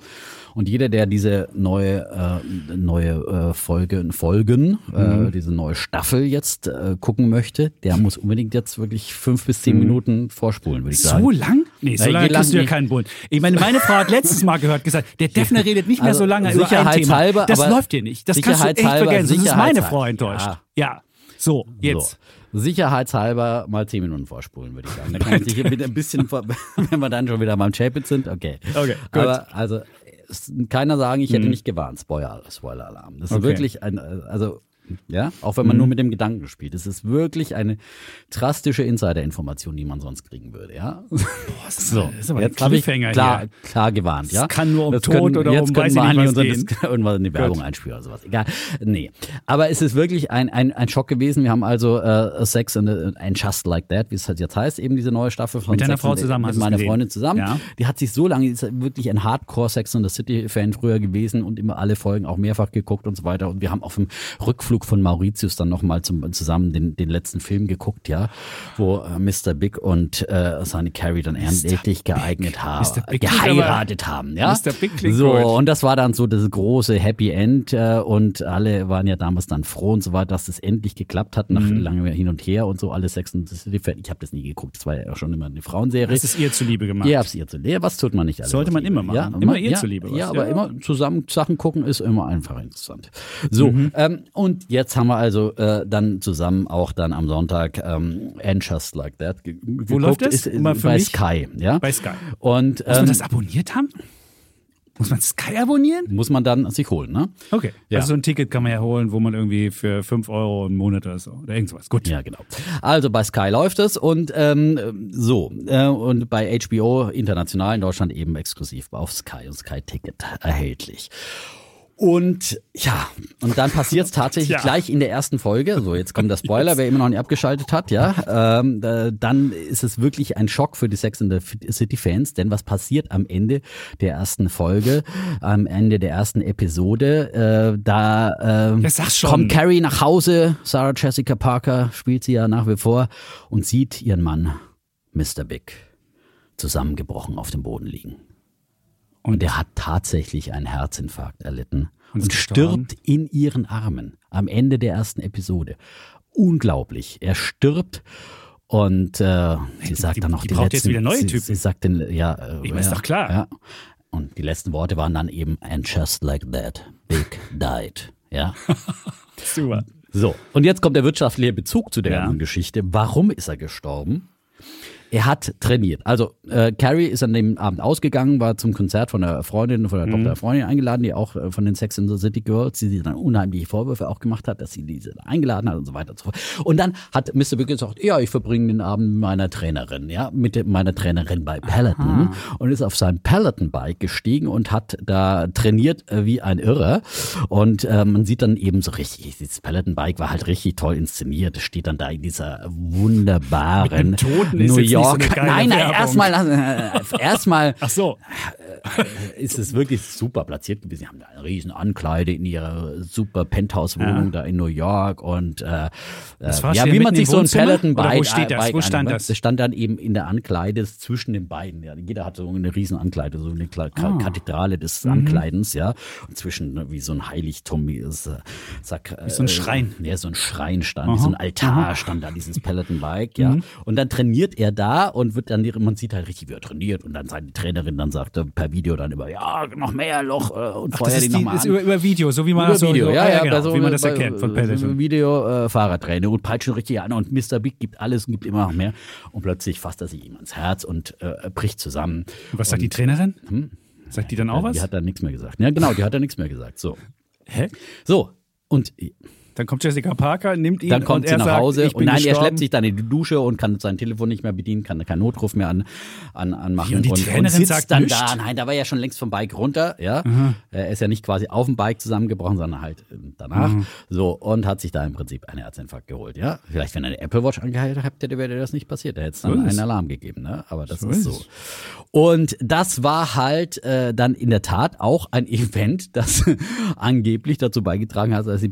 und jeder, der diese neue äh, neue äh, Folge, Folgen, Mhm. äh, diese neue Staffel jetzt äh, gucken möchte, der muss unbedingt jetzt wirklich fünf bis Mhm. zehn Minuten vorspulen, würde ich sagen. So lang? Nee, so lange kriegst du ja keinen Bund. Ich meine, meine Frau hat letztes Mal gehört, gesagt, der Defner redet nicht mehr Also, so lange über ein Thema. sicherheitshalber, Das läuft hier nicht. Das kannst du echt vergessen. Das ist meine. Frau enttäuscht. Ja. Ja. So, jetzt. So. Sicherheitshalber mal zehn Minuten vorspulen, würde ich sagen. Da kann man sich ein bisschen, vor- wenn wir dann schon wieder beim Chapit sind, okay. Okay, gut. Aber also, keiner sagen, ich hätte nicht gewarnt. Spoiler, Spoiler-Alarm. Das ist Okay. wirklich ein, also, ja, auch wenn man nur mit dem Gedanken spielt. Es ist wirklich eine drastische Insider-Information, die man sonst kriegen würde, ja. so, das ist aber jetzt habe ich klar, hier. klar gewarnt, ja. kann nur um Das Tod oder jetzt um können weiß wir ich nicht was gehen. Irgendwas in die Werbung einspielen oder sowas. Egal. Nee. Aber es ist wirklich ein, ein, ein Schock gewesen. Wir haben also äh, Sex and, and Just Like That, wie es halt jetzt heißt, eben diese neue Staffel von Mit deiner Sex Frau zusammen Mit meiner? Freundin zusammen. Ja. Die hat sich so lange, die ist wirklich ein Hardcore Sex and the City-Fan früher gewesen und immer alle Folgen auch mehrfach geguckt und so weiter. Und wir haben auf dem Rückflug von Mauritius dann nochmal zusammen den, den letzten Film geguckt, ja, wo äh, Mr. Big und äh, seine Carrie dann endlich geeignet haben, geheiratet haben, ja. Mr. Big so, gut. und das war dann so das große Happy End äh, und alle waren ja damals dann froh und so weiter, dass das endlich geklappt hat, nach Mhm. langem Hin und Her und so, alle Sex the City Fan. Ich habe das nie geguckt, das war ja auch schon immer eine Frauenserie. Das ist ihr zuliebe gemacht. Ihr habt's ihr zu leer. Was tut man nicht alles? Sollte man immer machen. Ja, Immer ihr ja, zuliebe was, Ja, aber ja. immer zusammen Sachen gucken ist immer einfach interessant. So, Mhm. ähm, und jetzt haben wir also äh, dann zusammen auch dann am Sonntag ähm, And Just Like That ge geguckt. läuft das? Ist, Mal für bei mich? Sky, ja. Bei Sky. Und Muss man ähm, das abonniert haben? Muss man Sky abonnieren? muss man dann sich holen, ne? Okay. Ja. Also so ein Ticket kann man ja holen, wo man irgendwie für 5 Euro im Monat oder so. Oder irgendwas. Gut. Ja, genau. Also bei Sky läuft es und ähm, so. Äh, und bei HBO international in Deutschland eben exklusiv auf Sky und Sky Ticket erhältlich. Und ja, und dann passiert es tatsächlich Ja. gleich in der ersten Folge. So, jetzt kommt der Spoiler, wer immer noch nicht abgeschaltet hat, ja. Ähm, äh, dann ist es wirklich ein Schock für die Sex in the City Fans, denn was passiert am Ende der ersten Folge, am Ende der ersten Episode? Äh, da äh, kommt Carrie nach Hause, Sarah Jessica Parker spielt sie ja nach wie vor und sieht ihren Mann, Mr. Big, zusammengebrochen auf dem Boden liegen. Und er hat tatsächlich einen Herzinfarkt erlitten Und und, ist stirbt in ihren Armen am Ende der ersten Episode. Unglaublich. Er stirbt Und äh, sie sagt die- dann noch die die braucht jetzt letzten, wieder neue sie, Typen. Sie sagt den, ja, äh, Ich meine, ist ja, doch klar. Ja. Und die letzten Worte waren dann eben, and just like that, Big died. Ja. Super. So, und jetzt kommt der wirtschaftliche Bezug zu der Ja. Geschichte. Warum ist er gestorben? Er hat trainiert. Also äh, Carrie ist an dem Abend ausgegangen, war zum Konzert von der Freundin, von der Tochter der Freundin eingeladen, die auch äh, von den Sex in the City Girls, die sie dann unheimliche Vorwürfe auch gemacht hat, dass sie diese eingeladen hat und so weiter und so fort. Und dann hat Mr. Big gesagt, ja, ich verbringe den Abend mit meiner Trainerin, ja, mit meiner Trainerin bei Peloton und ist auf sein Peloton-Bike gestiegen und hat da trainiert äh, wie ein Irrer. Und äh, man sieht dann eben so richtig, dieses Peloton-Bike war halt richtig toll inszeniert. Es steht dann da in dieser wunderbaren New jetzt nicht so eine geile nein, nein, erstmal, äh, erstmal Ach so. ist es wirklich super platziert gewesen. Sie haben da eine riesen Ankleide in ihrer super Penthouse-Wohnung Ja. da in New York und äh, äh, war ja, wie man sich so ein? Peloton-Bike Oder wo steht das? Bike Wo stand das? Das stand dann eben in der Ankleide zwischen den beiden. Ja. Jeder hat so eine riesen Ankleide, so eine Kla Ah. Kathedrale des Mhm. Ankleidens, ja. Und zwischen wie so ein Heiligtum, wie, äh, sag, äh, so ein Schrein. Ja, so ein Schrein stand, wie so ein Altar stand da, dieses Peloton-Bike, ja. Mhm. Und dann trainiert er da und wird dann, man sieht halt richtig, wie er trainiert. Und dann seine Trainerin dann sagt er per Video dann immer, ja, noch mehr Loch äh, und vorher das die ist, die, nochmal ist über, über Video, so wie man Über das so, Video, so, ja, ja, genau, so, wie man das erkennt von Peloton. Video äh, Fahrradtraining und peitscht ihn richtig an und Mr. Big gibt alles und gibt immer noch mehr und plötzlich fasst er sich ihm ans Herz und äh, bricht zusammen. Und was sagt die Trainerin? Sagt die dann auch was? Die hat dann nichts mehr gesagt. Ja, genau, die hat dann nichts mehr gesagt. So. Hä? So. Und Dann kommt Jessica Parker, nimmt ihn dann kommt und sie er nach sagt, Hause bin und nein, er gestorben. schleppt sich dann in die Dusche und kann sein Telefon nicht mehr bedienen, kann keinen Notruf mehr an, an, anmachen Wie, und die und, Trainerin und sitzt sagt dann nichts? da. Nein, da war er ja schon längst vom Bike runter, ja. Er ist ja nicht quasi auf dem Bike zusammengebrochen, sondern halt äh, danach. Mhm. So, und hat sich da im Prinzip einen Herzinfarkt geholt, ja. Vielleicht, wenn er eine Apple Watch angehalten hätte, wäre das nicht passiert. Da hätte es dann So einen. Alarm gegeben, ne? Aber das So ist so. Und das war halt äh, dann in der Tat auch ein Event, das angeblich dazu beigetragen hat, dass die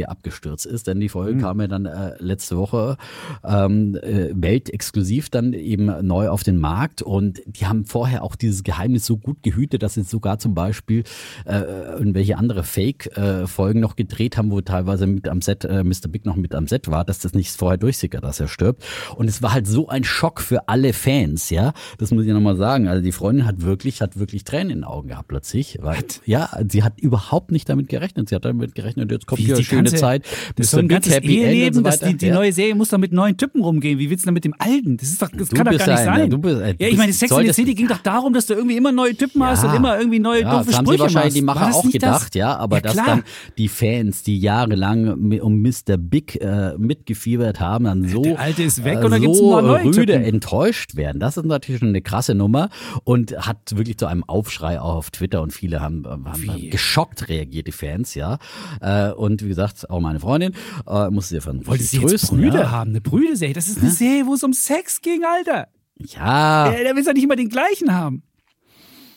Peloton-Aktie abgestürzt ist. Denn die Folge Mhm. kam ja dann äh, letzte Woche ähm, äh, weltexklusiv dann eben neu auf den Markt. Und die haben vorher auch dieses Geheimnis so gut gehütet, dass sie sogar zum Beispiel äh, irgendwelche andere Fake-Folgen noch gedreht haben, wo teilweise mit am Set äh, Mr. Big noch mit am Set war, dass das nicht vorher durchsickert, dass er stirbt. Und es war halt so ein Schock für alle Fans, ja. Das muss ich nochmal sagen. Also die Freundin hat wirklich, hat wirklich Tränen in den Augen gehabt plötzlich. Weil, ja, sie hat überhaupt nicht damit gerechnet. Sie hat damit gerechnet, jetzt kommt Wie, hier schöne ganze- Zeit. Das ist so ein ganzes Happy Eheleben, so dass die, die Ja. neue Serie muss doch mit neuen Typen rumgehen. Wie willst du denn mit dem Alten? Das, ist doch, das Du kann doch gar nicht ein- sein. du bist- äh, ja, ich meine, Sex in the City ging doch darum, dass du irgendwie immer neue Typen hast und immer irgendwie neue ja, doofe das haben Sprüche sie wahrscheinlich machst. die Macher auch gedacht, das? ja, aber ja, dass dann die Fans, die jahrelang um Mr. Big äh, mitgefiebert haben, dann so, Der Alte ist weg äh, und dann gibt's so rüde Typen. enttäuscht werden. Das ist natürlich schon eine krasse Nummer und hat wirklich zu einem Aufschrei auch auf Twitter und viele haben, äh, haben geschockt reagiert, die Fans, ja. Äh, und wie gesagt, auch meine Freundin äh, musste sie von Wolltest du jetzt. Brüder ja. haben? Eine Brüder-Serie. Das ist eine Serie, wo es um Sex ging, Alter. ja, Äh, Da willst du ja nicht immer den gleichen haben.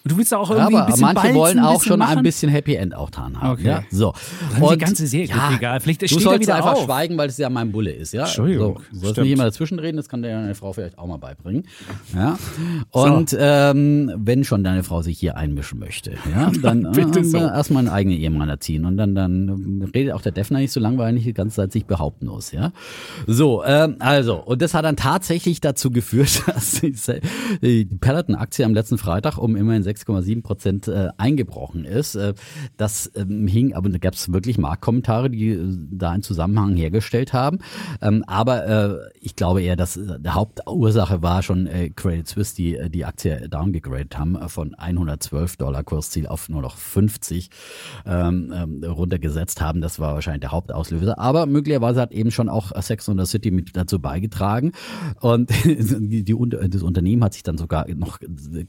Und du willst ja auch irgendwie ein aber bisschen manche balzen, wollen ein auch schon machen. ein bisschen Happy End auch dran haben. Okay. Ja, so. Dann die ganze Serie, gut, egal. Vielleicht du steht sollst einfach auf. schweigen, weil es ja mein Bulle ist. Ja? Entschuldigung, So, du sollst nicht immer dazwischen reden, das kann dir deine Frau vielleicht auch mal beibringen. Ja? Und ähm, wenn schon deine Frau sich hier einmischen möchte, ja, dann Bitte äh, so. erstmal einen eigenen Ehemann erziehen und dann, dann redet auch der Defner nicht so lang, weil er nicht die ganze Zeit sich behaupten muss. Ja? So, ähm, also, und das hat dann tatsächlich dazu geführt, dass die die Peloton-Aktie am letzten Freitag um immerhin 6,7 Prozent äh, eingebrochen ist. Äh, das ähm, hing, aber da gab es wirklich Marktkommentare, die äh, da einen Zusammenhang hergestellt haben. Ähm, aber äh, ich glaube eher, dass äh, die Hauptursache war schon äh, Credit Suisse, die äh, die Aktie downgegradet haben von 112 Dollar Kursziel auf nur noch 50 ähm, ähm, runtergesetzt haben. Das war wahrscheinlich der Hauptauslöser. Aber möglicherweise hat eben schon auch Sex and the City mit dazu beigetragen. Und die, die, das Unternehmen hat sich dann sogar noch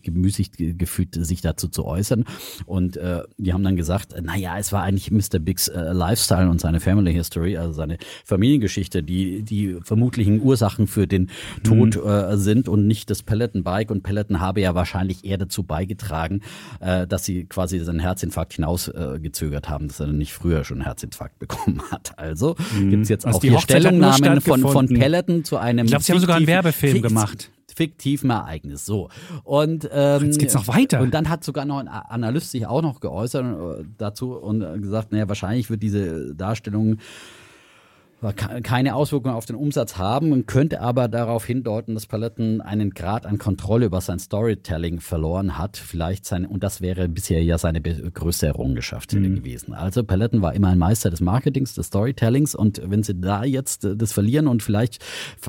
gemüßigt ge- sich dazu zu äußern. Und äh, die haben dann gesagt, naja, es war eigentlich Mr. Bigs äh, Lifestyle und seine Family History, also seine Familiengeschichte, die die vermutlichen Ursachen für den Tod äh, sind und nicht das Peloton-Bike. Und Peloton habe ja wahrscheinlich eher dazu beigetragen, äh, dass sie quasi seinen Herzinfarkt hinausgezögert äh, haben, dass er nicht früher schon einen Herzinfarkt bekommen hat. Also gibt's jetzt Also auch die Stellungnahmen von, von. Peloton zu einem Ich glaube, sie haben sogar einen Werbefilm gemacht. Fiktiven Ereignis. So. Und ähm, Jetzt geht's noch weiter. Und dann hat sogar noch ein Analyst sich auch noch geäußert äh, dazu und gesagt, naja, wahrscheinlich wird diese Darstellung keine Auswirkungen auf den Umsatz haben, könnte aber darauf hindeuten, dass Peloton einen Grad an Kontrolle über sein Storytelling verloren hat. Vielleicht sein, und das wäre bisher ja seine größte Errungenschaft mhm. gewesen. Also Peloton war immer ein Meister des Marketings, des Storytellings und wenn sie da jetzt äh, das verlieren und vielleicht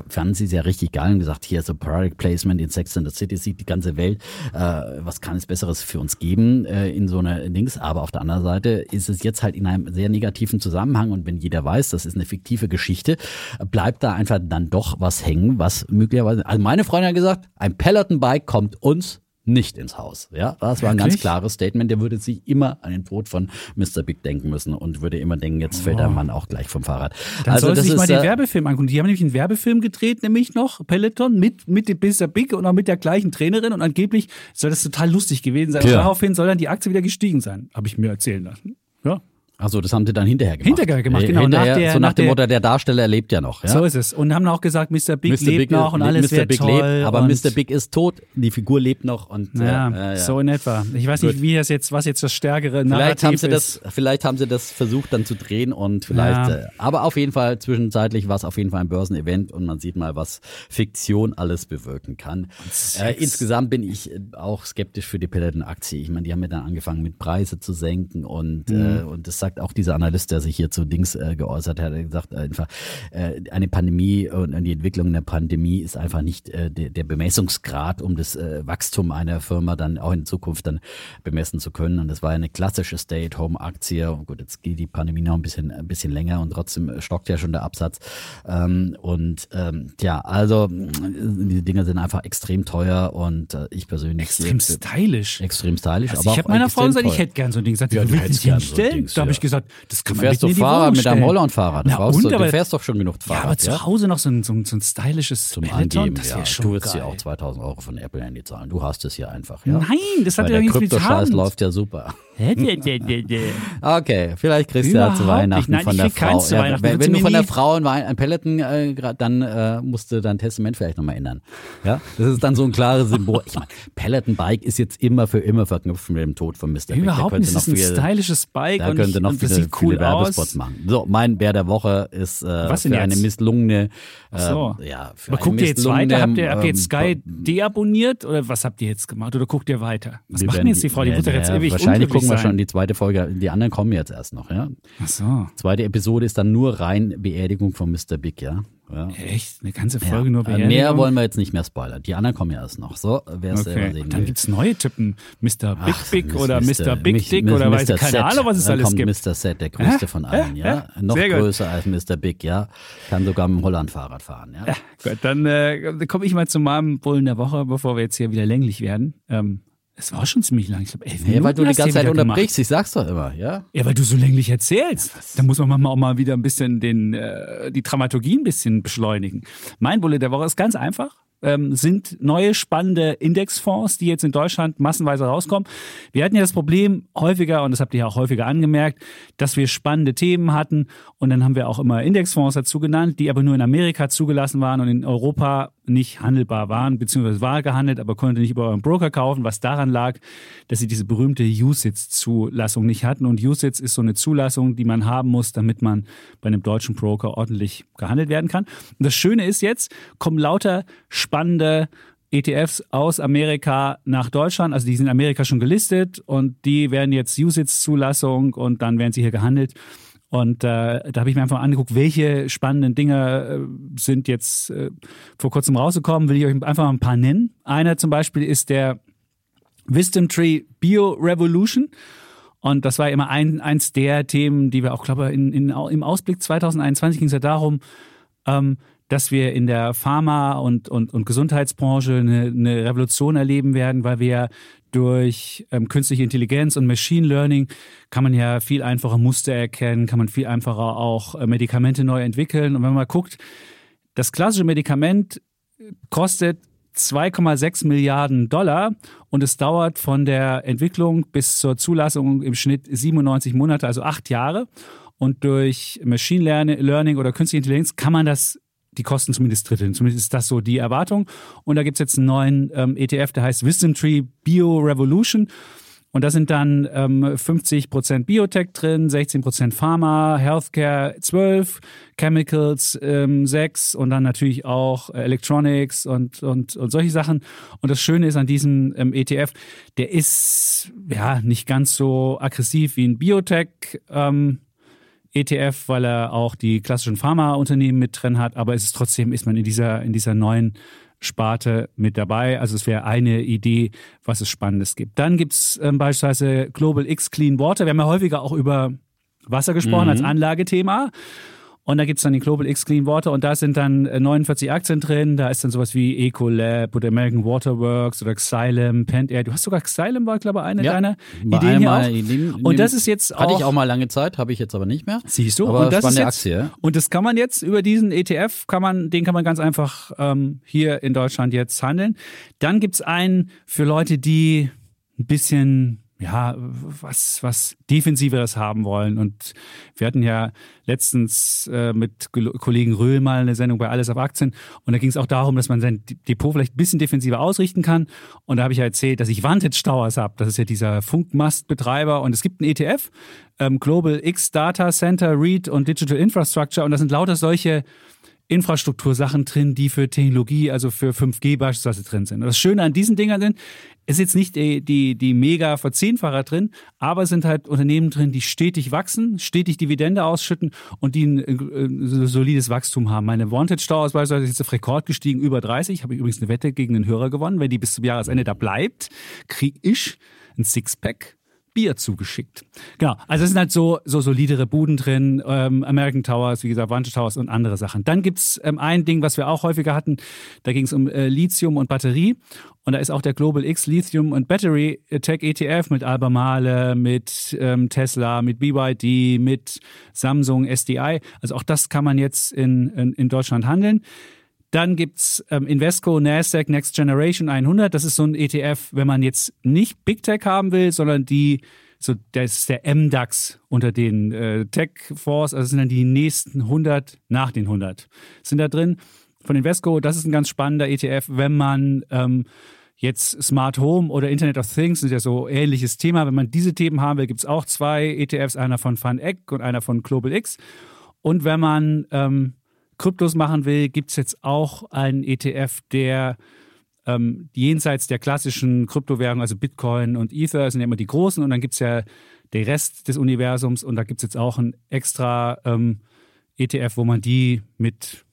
fanden sie es ja richtig geil und gesagt, hier so Product Placement in Sex and the City sieht die ganze Welt, äh, was kann es Besseres für uns geben äh, in so einer Dings, aber auf der anderen Seite ist es jetzt halt in einem sehr negativen Zusammenhang und wenn jeder weiß, das ist eine fiktive Geschichte, bleibt da einfach dann doch was hängen, was möglicherweise, also meine Freundin hat gesagt, ein Peloton-Bike kommt uns nicht ins Haus. Ja, das war ein Wirklich? ganz klares Statement. Der würde sich immer an den Tod von Mr. Big denken müssen und würde immer denken, jetzt fällt der oh. Mann auch gleich vom Fahrrad. Dann also soll sich mal den äh, Werbefilm angucken. Die haben nämlich einen Werbefilm gedreht, nämlich noch Peloton mit mit dem Mr. Big und auch mit der gleichen Trainerin und angeblich soll das total lustig gewesen sein. Ja. Und daraufhin soll dann die Aktie wieder gestiegen sein, habe ich mir erzählen lassen. Ja. Also das haben sie dann hinterher gemacht. Hinterher gemacht, genau. Hinterher, nach der, so nach, nach dem Motto, der Darsteller lebt ja noch. Ja? So ist es. Und haben auch gesagt, Mr. Big Mr. lebt Big noch und alles Mr. Big toll. Lebt, aber Mr. Big ist tot, die Figur lebt noch. und Ja, äh, ja. so in etwa. Ich weiß Gut. nicht, wie das jetzt, was jetzt das stärkere Narrativ vielleicht haben sie ist. Das, vielleicht haben sie das versucht dann zu drehen und vielleicht, ja. äh, aber auf jeden Fall zwischenzeitlich war es auf jeden Fall ein Börsenevent und man sieht mal, was Fiktion alles bewirken kann. Äh, insgesamt bin ich äh, auch skeptisch für die Peloton-Aktie. Ich meine, die haben ja dann angefangen mit Preise zu senken und, mhm. äh, und das sagt auch dieser Analyst der sich hier zu Dings äh, geäußert hat, hat gesagt, einfach, äh, eine Pandemie und die Entwicklung der Pandemie ist einfach nicht äh, der, der Bemessungsgrad, um das äh, Wachstum einer Firma dann auch in Zukunft dann bemessen zu können. Und das war eine klassische Stay-at-Home-Aktie. Gut, jetzt geht die Pandemie noch ein bisschen, ein bisschen länger und trotzdem stockt ja schon der Absatz. Ähm, und ähm, ja, also diese Dinge sind einfach extrem teuer und äh, ich persönlich extrem stylisch. Extrem stylisch. Also aber ich habe meiner Frau gesagt, ich hätte gern so ein Ding. Gesagt, ja, du willst hinstellen? So da habe ich gesagt, das kann du fährst doch Fahrrad mit einem Holland-Fahrrad. Und, du, aber, du fährst doch schon genug Fahrrad. Ja, aber zu Hause noch so ein, so ein, so ein stylisches Zum Peloton, Angeben, das ja. schon Du wirst ja auch 2000 Euro von Apple Handy zahlen. Du hast es hier einfach. Ja? Nein, das hat ja nichts mit Krypto-Scheiß läuft ja super. Okay, vielleicht kriegst du ja zu Weihnachten Nein, von der Frau. Ja, wenn, wenn du von der Frau ein Peloton, äh, dann äh, musst du dein Testament vielleicht nochmal ändern. Ja, das ist dann so ein klares Symbol. Ich meine, Peloton Bike ist jetzt immer für immer verknüpft mit demOd von Mr. Überhaupt nicht, das ist ein stylisches Bike. Da könnte noch viele, cool viele Werbespots machen. So, mein Bär der Woche ist äh, Was für eine misslungene. Äh, so. ja, für Aber guckt ihr jetzt weiter? Habt ihr, habt ihr jetzt Sky ähm, deabonniert oder was habt ihr jetzt gemacht? Oder guckt ihr weiter? Was macht denn jetzt die Frau? Die wird doch jetzt ewig Wahrscheinlich gucken wir schon die zweite Folge. Die anderen kommen jetzt erst noch, ja. Ach so. Zweite Episode ist dann nur rein Beerdigung von Mr. Big, ja. Ja. Echt? Eine ganze Folge ja. nur äh, Beerdigung? Mehr wollen wir jetzt nicht mehr spoilern. Die anderen kommen ja erst noch. So, wer es okay. selber sehen Und dann gibt es neue Typen. Mr. Big Ach, Big oder Mr. Big Dick oder weiß ich keine Ahnung, was es dann alles kommt gibt. Mr. Set, der größte äh? von allen, ja. Äh? Noch größer als Mr. Big, ja. Kann sogar mit dem Holland-Fahrrad fahren, ja. ja gut, dann äh, komme ich mal zu meinem Bullen der Woche, bevor wir jetzt hier wieder länglich werden. Ähm, es war schon ziemlich lang. Ich glaube, elf Minuten. Ja, weil du die ganze Zeit unterbrichst. Ich sag's doch immer, ja? Ja, weil du so länglich erzählst. Da muss man manchmal auch mal wieder ein bisschen den, äh, die Dramaturgie ein bisschen beschleunigen. Mein Bulle der Woche ist ganz einfach ähm, sind neue spannende Indexfonds, die jetzt in Deutschland massenweise rauskommen. Wir hatten ja das Problem häufiger, und das habt ihr ja auch häufiger angemerkt, dass wir spannende Themen hatten und dann haben wir auch immer Indexfonds dazu genannt, die aber nur in Amerika zugelassen waren und in Europa nicht handelbar waren, beziehungsweise war gehandelt, aber konnte nicht über euren Broker kaufen, was daran lag, dass sie diese berühmte USITS-Zulassung nicht hatten. Und USITS ist so eine Zulassung, die man haben muss, damit man bei einem deutschen Broker ordentlich gehandelt werden kann. Und das Schöne ist jetzt, kommen lauter spannende ETFs aus Amerika nach Deutschland. Also die sind in Amerika schon gelistet und die werden jetzt USITS-Zulassung und dann werden sie hier gehandelt. Und äh, da habe ich mir einfach angeguckt, welche spannenden Dinge äh, sind jetzt äh, vor kurzem rausgekommen. Will ich euch einfach mal ein paar nennen. Einer zum Beispiel ist der Wisdom Tree Bio Revolution. Und das war immer ein, eins der Themen, die wir auch, glaube ich, in, in, im Ausblick 2021 ging es ja darum, ähm, dass wir in der Pharma- und, und, und Gesundheitsbranche eine, eine Revolution erleben werden, weil wir durch ähm, künstliche Intelligenz und Machine Learning kann man ja viel einfacher Muster erkennen, kann man viel einfacher auch äh, Medikamente neu entwickeln. Und wenn man mal guckt, das klassische Medikament kostet 2,6 Milliarden Dollar und es dauert von der Entwicklung bis zur Zulassung im Schnitt 97 Monate, also acht Jahre. Und durch Machine Learning oder künstliche Intelligenz kann man das die Kosten zumindest dritteln. Zumindest ist das so die Erwartung. Und da gibt es jetzt einen neuen ähm, ETF, der heißt Wisdom Tree Bio Revolution. Und da sind dann ähm, 50% Biotech drin, 16% Pharma, Healthcare 12, Chemicals ähm, 6 und dann natürlich auch Electronics und, und, und solche Sachen. Und das Schöne ist an diesem ähm, ETF, der ist ja nicht ganz so aggressiv wie ein Biotech. Ähm, ETF, weil er auch die klassischen Pharmaunternehmen mit drin hat, aber es ist trotzdem, ist man in dieser, in dieser neuen Sparte mit dabei. Also es wäre eine Idee, was es Spannendes gibt. Dann gibt es ähm, beispielsweise Global X Clean Water. Wir haben ja häufiger auch über Wasser gesprochen mhm. als Anlagethema. Und da gibt es dann den Global X Clean Water und da sind dann 49 äh, Aktien drin. Da ist dann sowas wie Ecolab oder American Waterworks oder Xylem, Pentair. Du hast sogar Xylem war, glaube ich, eine ja, deiner Ideen hier auch. Ideen, und das ist jetzt auch. Hatte ich auch mal lange Zeit, habe ich jetzt aber nicht mehr. Siehst du? Aber und das ist jetzt, Aktie. Und das kann man jetzt über diesen ETF, kann man, den kann man ganz einfach ähm, hier in Deutschland jetzt handeln. Dann gibt es einen für Leute, die ein bisschen ja, was, was Defensiveres haben wollen. Und wir hatten ja letztens äh, mit Kollegen Röhl mal eine Sendung bei Alles auf Aktien. Und da ging es auch darum, dass man sein Depot vielleicht ein bisschen defensiver ausrichten kann. Und da habe ich ja erzählt, dass ich Vantage Towers habe. Das ist ja dieser Funkmastbetreiber. Und es gibt einen ETF, ähm, Global X Data Center, REIT und Digital Infrastructure. Und das sind lauter solche Infrastruktursachen drin, die für Technologie, also für 5G beispielsweise drin sind. Und das Schöne an diesen Dingern sind, ist jetzt nicht die, die, die mega Verzehnfacher drin, aber es sind halt Unternehmen drin, die stetig wachsen, stetig Dividende ausschütten und die ein, äh, solides Wachstum haben. Meine Vantage Store ist beispielsweise jetzt auf Rekord gestiegen, über 30. Habe ich übrigens eine Wette gegen den Hörer gewonnen. Wenn die bis zum Jahresende da bleibt, kriege ich ein Sixpack Bier zugeschickt. Genau, also es sind halt so, so solidere Buden drin, ähm, American Towers, wie gesagt, Vantage Towers und andere Sachen. Dann gibt's ähm, ein Ding, was wir auch häufiger hatten, da ging es um äh, Lithium und Batterie. Und da ist auch der Global X Lithium und Battery Tech ETF mit Albemarle, mit ähm, Tesla, mit BYD, mit Samsung, SDI. Also auch das kann man jetzt in, in, in Deutschland handeln. Dann gibt's ähm, Invesco Nasdaq Next Generation 100. Das ist so ein ETF, wenn man jetzt nicht Big Tech haben will, sondern die, so, das ist der MDAX unter den äh, Tech-Fonds. Also sind dann die nächsten 100 nach den 100. Sind da drin. Von Invesco, das ist ein ganz spannender ETF, wenn man ähm, jetzt Smart Home oder Internet of Things ist ja so ähnliches Thema. Wenn man diese Themen haben will, gibt es auch zwei ETFs, einer von FunEck und einer von Global X. Und wenn man ähm, Kryptos machen will, gibt es jetzt auch einen ETF, der ähm, jenseits der klassischen Kryptowährungen, also Bitcoin und Ether, sind ja immer die großen und dann gibt es ja den Rest des Universums und da gibt es jetzt auch einen extra ähm, ETF, wo man die mit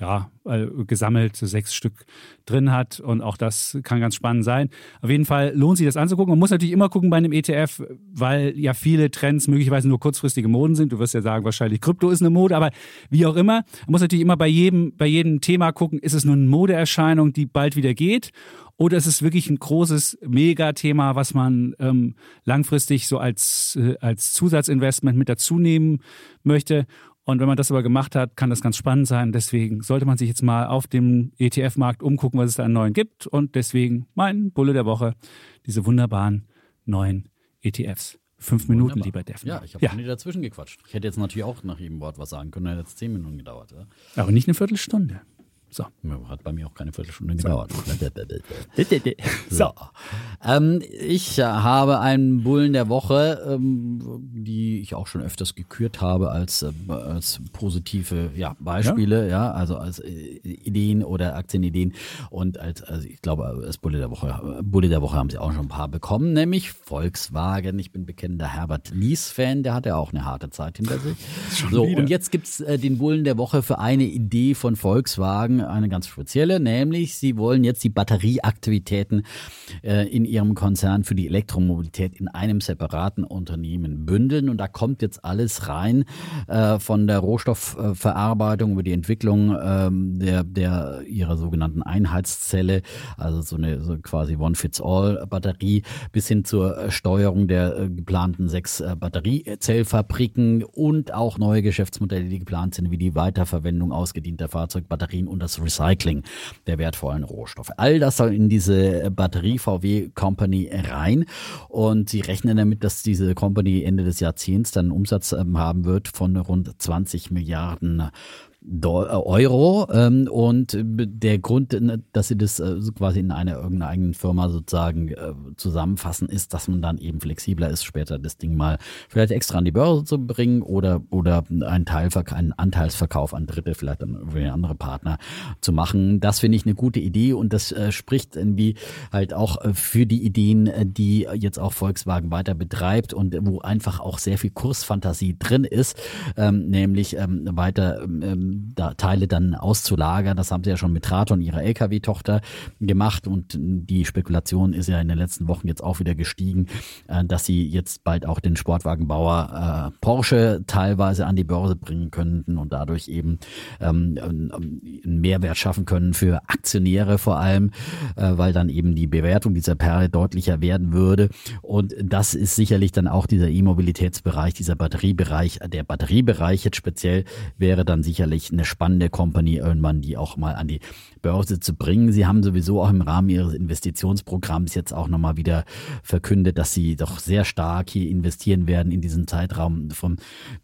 ja, äh, gesammelt sechs Stück drin hat und auch das kann ganz spannend sein. Auf jeden Fall lohnt sich das anzugucken. Man muss natürlich immer gucken bei einem ETF, weil ja viele Trends möglicherweise nur kurzfristige Moden sind. Du wirst ja sagen, wahrscheinlich Krypto ist eine Mode, aber wie auch immer, man muss natürlich immer bei jedem, bei jedem Thema gucken, ist es nur eine Modeerscheinung, die bald wieder geht oder ist es wirklich ein großes Megathema, was man ähm, langfristig so als, äh, als Zusatzinvestment mit dazu nehmen möchte? Und wenn man das aber gemacht hat, kann das ganz spannend sein. Deswegen sollte man sich jetzt mal auf dem ETF-Markt umgucken, was es da an neuen gibt. Und deswegen mein Bulle der Woche, diese wunderbaren neuen ETFs. Fünf Minuten, Wunderbar. lieber Defner. Ja, ich habe ja. nie dazwischen gequatscht. Ich hätte jetzt natürlich auch nach jedem Wort was sagen können. Hätte jetzt zehn Minuten gedauert. Ja? Aber nicht eine Viertelstunde. So. Hat bei mir auch keine Viertelstunde gedauert. so. Ähm, ich habe einen Bullen der Woche, ähm, die ich auch schon öfters gekürt habe als, äh, als positive ja, Beispiele, ja? ja? also als äh, Ideen oder Aktienideen. Und als, also ich glaube, als Bulle der Woche, Bulle der Woche haben sie auch schon ein paar bekommen, nämlich Volkswagen. Ich bin bekennender Herbert Lies-Fan, der hat ja auch eine harte Zeit hinter sich. so, wieder. und jetzt gibt's äh, den Bullen der Woche für eine Idee von Volkswagen eine ganz spezielle, nämlich sie wollen jetzt die Batterieaktivitäten äh, in ihrem Konzern für die Elektromobilität in einem separaten Unternehmen bündeln. Und da kommt jetzt alles rein äh, von der Rohstoffverarbeitung über die Entwicklung ähm, der, der ihrer sogenannten Einheitszelle, also so eine so quasi One-Fits-All-Batterie, bis hin zur Steuerung der äh, geplanten sechs äh, Batteriezellfabriken und auch neue Geschäftsmodelle, die geplant sind, wie die Weiterverwendung ausgedienter Fahrzeugbatterien und das das Recycling der wertvollen Rohstoffe. All das soll in diese Batterie VW Company rein und sie rechnen damit, dass diese Company Ende des Jahrzehnts dann einen Umsatz ähm, haben wird von rund 20 Milliarden Euro. Ähm, und der Grund, dass sie das äh, quasi in einer irgendeiner eigenen Firma sozusagen äh, zusammenfassen, ist, dass man dann eben flexibler ist, später das Ding mal vielleicht extra an die Börse zu bringen oder, oder einen, Teil, einen Anteilsverkauf an Dritte, vielleicht irgendwie andere Partner zu machen. Das finde ich eine gute Idee und das äh, spricht irgendwie halt auch äh, für die Ideen, äh, die jetzt auch Volkswagen weiter betreibt und wo einfach auch sehr viel Kursfantasie drin ist, ähm, nämlich ähm, weiter ähm, da Teile dann auszulagern. Das haben sie ja schon mit Traton, ihrer LKW-Tochter, gemacht und die Spekulation ist ja in den letzten Wochen jetzt auch wieder gestiegen, äh, dass sie jetzt bald auch den Sportwagenbauer äh, Porsche teilweise an die Börse bringen könnten und dadurch eben ähm, einen Mehrwert schaffen können für Aktionäre vor allem, äh, weil dann eben die Bewertung dieser Perle deutlicher werden würde. Und das ist sicherlich dann auch dieser E-Mobilitätsbereich, dieser Batteriebereich. Der Batteriebereich jetzt speziell wäre dann sicherlich eine spannende Company irgendwann, die auch mal an die Börse zu bringen. Sie haben sowieso auch im Rahmen ihres Investitionsprogramms jetzt auch nochmal wieder verkündet, dass sie doch sehr stark hier investieren werden in diesen Zeitraum vom,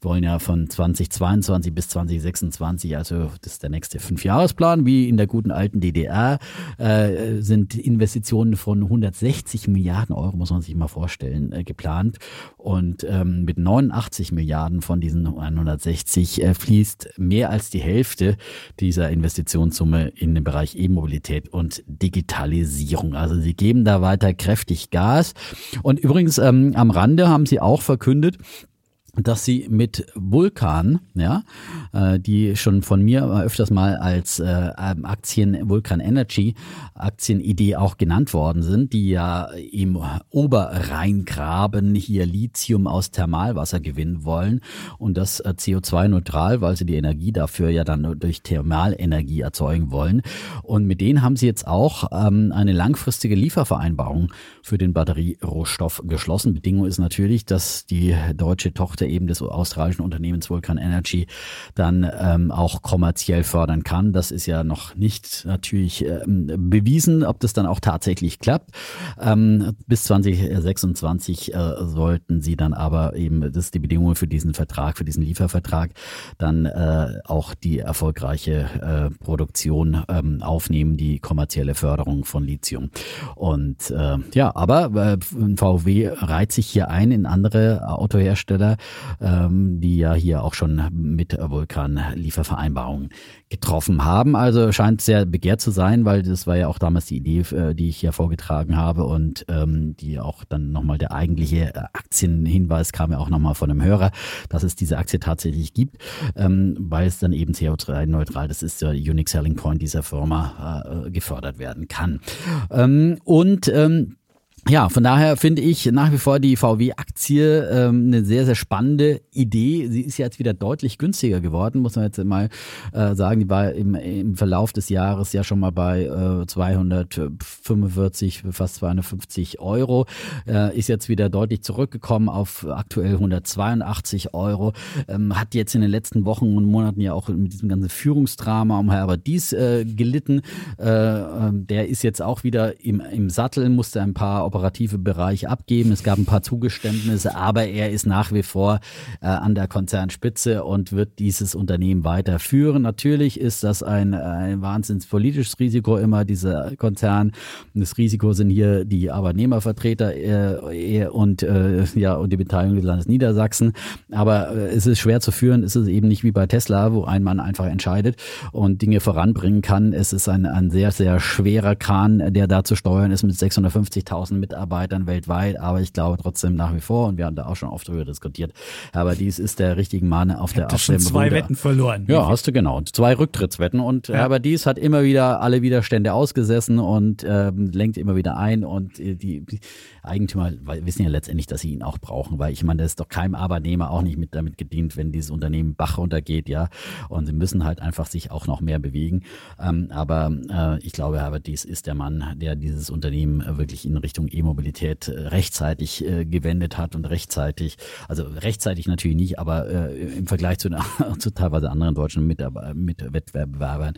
wollen ja von 2022 bis 2026, also das ist der nächste Fünfjahresplan, wie in der guten alten DDR, äh, sind Investitionen von 160 Milliarden Euro, muss man sich mal vorstellen, äh, geplant. Und ähm, mit 89 Milliarden von diesen 160 äh, fließt mehr als die Hälfte dieser Investitionssumme in den Bereich E-Mobilität und Digitalisierung. Also sie geben da weiter kräftig Gas. Und übrigens ähm, am Rande haben sie auch verkündet, dass sie mit Vulkan, ja, äh, die schon von mir öfters mal als äh, Aktien Vulkan Energy Aktienidee auch genannt worden sind, die ja im Oberrheingraben hier Lithium aus Thermalwasser gewinnen wollen und das äh, CO2-neutral, weil sie die Energie dafür ja dann durch Thermalenergie erzeugen wollen. Und mit denen haben sie jetzt auch ähm, eine langfristige Liefervereinbarung für den Batterierohstoff geschlossen. Bedingung ist natürlich, dass die deutsche Tochter eben des australischen Unternehmens Vulcan Energy dann ähm, auch kommerziell fördern kann. Das ist ja noch nicht natürlich ähm, bewiesen, ob das dann auch tatsächlich klappt. Ähm, bis 2026 äh, sollten sie dann aber eben, das ist die Bedingung für diesen Vertrag, für diesen Liefervertrag, dann äh, auch die erfolgreiche äh, Produktion ähm, aufnehmen, die kommerzielle Förderung von Lithium. Und äh, ja, aber äh, VW reiht sich hier ein in andere Autohersteller, ähm, die ja hier auch schon mit Vulkan Liefervereinbarungen getroffen haben. Also scheint sehr begehrt zu sein, weil das war ja auch damals die Idee, äh, die ich hier vorgetragen habe und ähm, die auch dann nochmal der eigentliche Aktienhinweis kam ja auch nochmal von einem Hörer, dass es diese Aktie tatsächlich gibt, ähm, weil es dann eben CO2-neutral, das ist der Unique Selling Point dieser Firma, äh, gefördert werden kann. Ähm, und ähm, ja, von daher finde ich nach wie vor die VW-Aktie ähm, eine sehr, sehr spannende Idee. Sie ist jetzt wieder deutlich günstiger geworden, muss man jetzt mal äh, sagen. Die war im, im Verlauf des Jahres ja schon mal bei äh, 245, fast 250 Euro. Äh, ist jetzt wieder deutlich zurückgekommen auf aktuell 182 Euro. Ähm, hat jetzt in den letzten Wochen und Monaten ja auch mit diesem ganzen Führungsdrama um Herbert Dies äh, gelitten. Äh, ähm, der ist jetzt auch wieder im, im Sattel, musste ein paar operative Bereich abgeben. Es gab ein paar Zugeständnisse, aber er ist nach wie vor äh, an der Konzernspitze und wird dieses Unternehmen weiterführen. Natürlich ist das ein, ein wahnsinns politisches Risiko immer, dieser Konzern. Das Risiko sind hier die Arbeitnehmervertreter äh, und, äh, ja, und die Beteiligung des Landes Niedersachsen. Aber äh, es ist schwer zu führen. Es ist eben nicht wie bei Tesla, wo ein Mann einfach entscheidet und Dinge voranbringen kann. Es ist ein, ein sehr, sehr schwerer Kran, der da zu steuern ist mit 650.000 Mitarbeitern weltweit, aber ich glaube trotzdem nach wie vor, und wir haben da auch schon oft drüber diskutiert, aber dies ist der richtige Mann auf der auf schon zwei Ruder. Wetten verloren. Ja, hast du genau. Zwei Rücktrittswetten und ja. aber dies hat immer wieder alle Widerstände ausgesessen und ähm, lenkt immer wieder ein und äh, die, die Eigentümer wissen ja letztendlich, dass sie ihn auch brauchen, weil ich meine, das ist doch keinem Arbeitnehmer auch nicht mit damit gedient, wenn dieses Unternehmen Bach runtergeht, ja. Und sie müssen halt einfach sich auch noch mehr bewegen. Ähm, aber äh, ich glaube, Herbert Dies ist der Mann, der dieses Unternehmen wirklich in Richtung E-Mobilität äh, rechtzeitig äh, gewendet hat und rechtzeitig, also rechtzeitig natürlich nicht, aber äh, im Vergleich zu, zu teilweise anderen deutschen Mitarbeitern, mit Wettbewerbern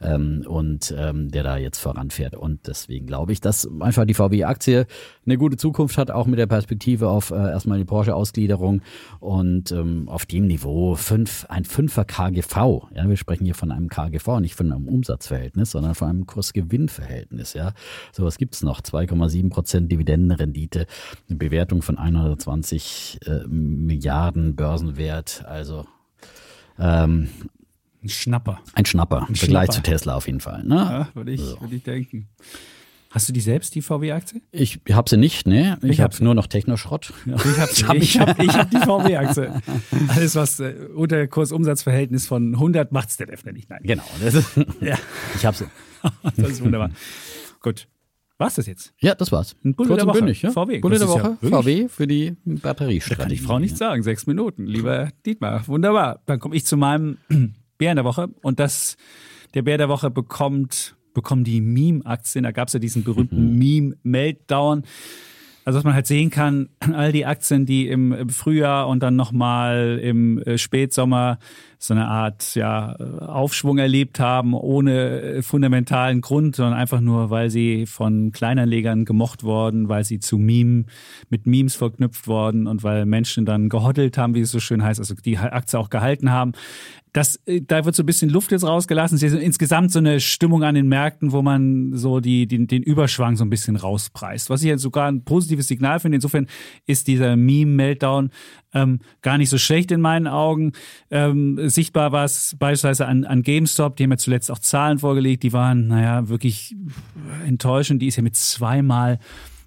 ähm, und ähm, der da jetzt voranfährt. Und deswegen glaube ich, dass einfach die VW-Aktie eine gute Zukunft hat, auch mit der Perspektive auf erstmal die Porsche-Ausgliederung und ähm, auf dem Niveau fünf, ein Fünfer KGV. Ja, wir sprechen hier von einem KGV, nicht von einem Umsatzverhältnis, sondern von einem Kurs-Gewinn-Verhältnis. Ja, sowas gibt's noch. 2,7 Prozent Dividendenrendite, eine Bewertung von 120 äh, Milliarden Börsenwert. Also ähm, ein Schnapper. Ein Schnapper. Im Vergleich zu Tesla auf jeden Fall. Ne? Ja, würde ich, so. würd ich denken. Hast du die selbst, die VW-Aktie? Ich habe sie nicht, ne? Ich, ich habe nur noch Technoschrott. Ich habe ich hab, ich hab, ich hab die VW-Aktie. Alles, was äh, unter Kurs-Umsatz-Verhältnis von 100 macht's der Defner nicht. Nein. Genau. Ist, ja. Ich habe sie. das ist wunderbar. Gut. War's das jetzt? Ja, das war's. Ein Bulle der Woche. Bündig, ja? VW. Bulle der Woche. Ja VW für die Batteriestrategie. Da kann ich Frau nicht sagen. Sechs Minuten, lieber Dietmar. Wunderbar. Dann komme ich zu meinem Bär der Woche. Und das, der Bär der Woche bekommt bekommen die Meme-Aktien. Da gab es ja diesen berühmten mhm. Meme-Meltdown. Also was man halt sehen kann, all die Aktien, die im Frühjahr und dann nochmal im äh, Spätsommer so eine Art ja, Aufschwung erlebt haben, ohne äh, fundamentalen Grund, sondern einfach nur, weil sie von Kleinanlegern gemocht worden, weil sie zu Meme, mit Memes verknüpft worden und weil Menschen dann gehoddelt haben, wie es so schön heißt, also die Aktie auch gehalten haben das, äh, da wird so ein bisschen Luft jetzt rausgelassen. Es ist insgesamt so eine Stimmung an den Märkten, wo man so die, den, den Überschwang so ein bisschen rauspreist. Was ich jetzt sogar ein positives Signal finde. Insofern ist dieser Meme-Meltdown ähm, gar nicht so schlecht in meinen Augen. Ähm, sichtbar war es beispielsweise an, an GameStop, die haben ja zuletzt auch Zahlen vorgelegt, die waren, naja, wirklich enttäuschend. Die ist ja mit zweimal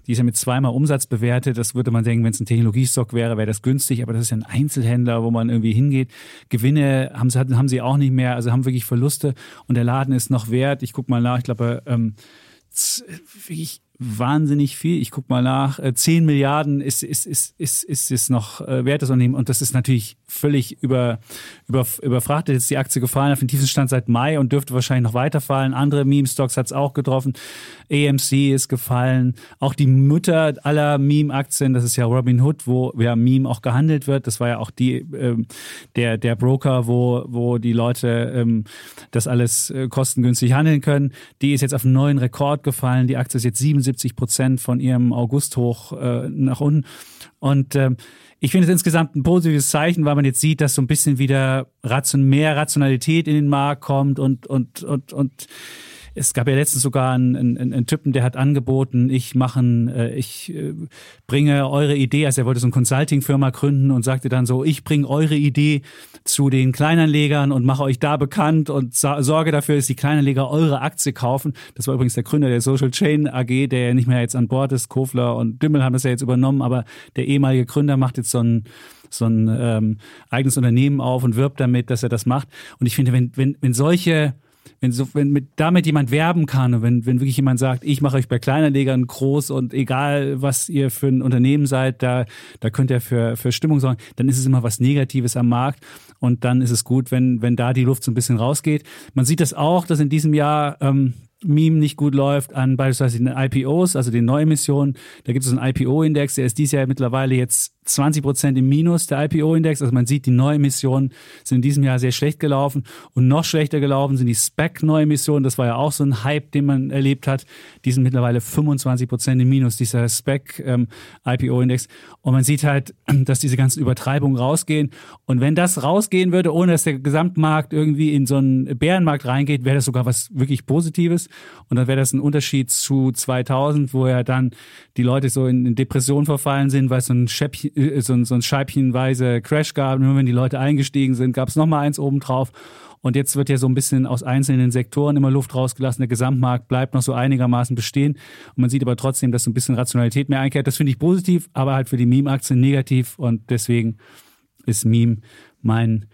die ist ja mit zweimal Umsatz bewertet. Das würde man denken, wenn es ein Technologiestock wäre, wäre das günstig. Aber das ist ja ein Einzelhändler, wo man irgendwie hingeht. Gewinne haben sie, haben sie auch nicht mehr. Also haben wirklich Verluste. Und der Laden ist noch wert. Ich gucke mal nach. Ich glaube, ähm, wirklich wahnsinnig viel. Ich gucke mal nach. 10 äh, Milliarden ist, ist, ist, ist, ist es noch äh, wert, das Unternehmen. Und das ist natürlich völlig über, über, überfrachtet. Jetzt ist die Aktie gefallen auf den tiefsten Stand seit Mai und dürfte wahrscheinlich noch weiterfallen. Andere Meme-Stocks hat es auch getroffen. AMC ist gefallen. Auch die Mütter aller Meme-Aktien, das ist ja Robinhood, wo ja Meme auch gehandelt wird. Das war ja auch die, ähm, der, der Broker, wo, wo die Leute ähm, das alles äh, kostengünstig handeln können. Die ist jetzt auf einen neuen Rekord gefallen. Die Aktie ist jetzt 77 Prozent von ihrem August hoch äh, nach unten. Und ähm, ich finde es insgesamt ein positives Zeichen, weil man jetzt sieht, dass so ein bisschen wieder ration mehr Rationalität in den Markt kommt und, und, und, und es gab ja letztens sogar einen, einen, einen Typen, der hat angeboten, ich machen, äh, ich äh, bringe eure Idee, also er wollte so eine Consulting-Firma gründen und sagte dann so, ich bringe eure Idee zu den Kleinanlegern und mache euch da bekannt und sorge dafür, dass die Kleinanleger eure Aktie kaufen. Das war übrigens der Gründer der Social Chain AG, der ja nicht mehr jetzt an Bord ist. Kofler und Dümmel haben das ja jetzt übernommen, aber der ehemalige Gründer macht jetzt so ein so ein ähm, eigenes Unternehmen auf und wirbt damit, dass er das macht. Und ich finde, wenn, wenn, wenn solche wenn so, wenn mit, damit jemand werben kann und wenn, wenn wirklich jemand sagt, ich mache euch bei Kleinanlegern groß und egal was ihr für ein Unternehmen seid, da, da könnt ihr für, für Stimmung sorgen, dann ist es immer was Negatives am Markt und dann ist es gut, wenn, wenn da die Luft so ein bisschen rausgeht. Man sieht das auch, dass in diesem Jahr ähm, Meme nicht gut läuft an beispielsweise den IPOs, also den Neuemissionen. Da gibt es einen IPO-Index, der ist dieses Jahr mittlerweile jetzt 20 Prozent im Minus, der IPO-Index. Also man sieht, die Neuemissionen sind in diesem Jahr sehr schlecht gelaufen. Und noch schlechter gelaufen sind die SPEC-Neuemissionen. Das war ja auch so ein Hype, den man erlebt hat. Die sind mittlerweile 25 Prozent im Minus, dieser SPEC-IPO-Index. Ähm, und man sieht halt, dass diese ganzen Übertreibungen rausgehen. Und wenn das rausgehen würde, ohne dass der Gesamtmarkt irgendwie in so einen Bärenmarkt reingeht, wäre das sogar was wirklich Positives. Und dann wäre das ein Unterschied zu 2000, wo ja dann die Leute so in, Depression verfallen sind, weil so ein, Schäppchen, so ein, so ein scheibchenweise Crash gab. Nur wenn die Leute eingestiegen sind, gab es nochmal eins obendrauf. Und jetzt wird ja so ein bisschen aus einzelnen Sektoren immer Luft rausgelassen. Der Gesamtmarkt bleibt noch so einigermaßen bestehen. Und man sieht aber trotzdem, dass so ein bisschen Rationalität mehr einkehrt. Das finde ich positiv, aber halt für die Meme-Aktien negativ. Und deswegen ist Meme mein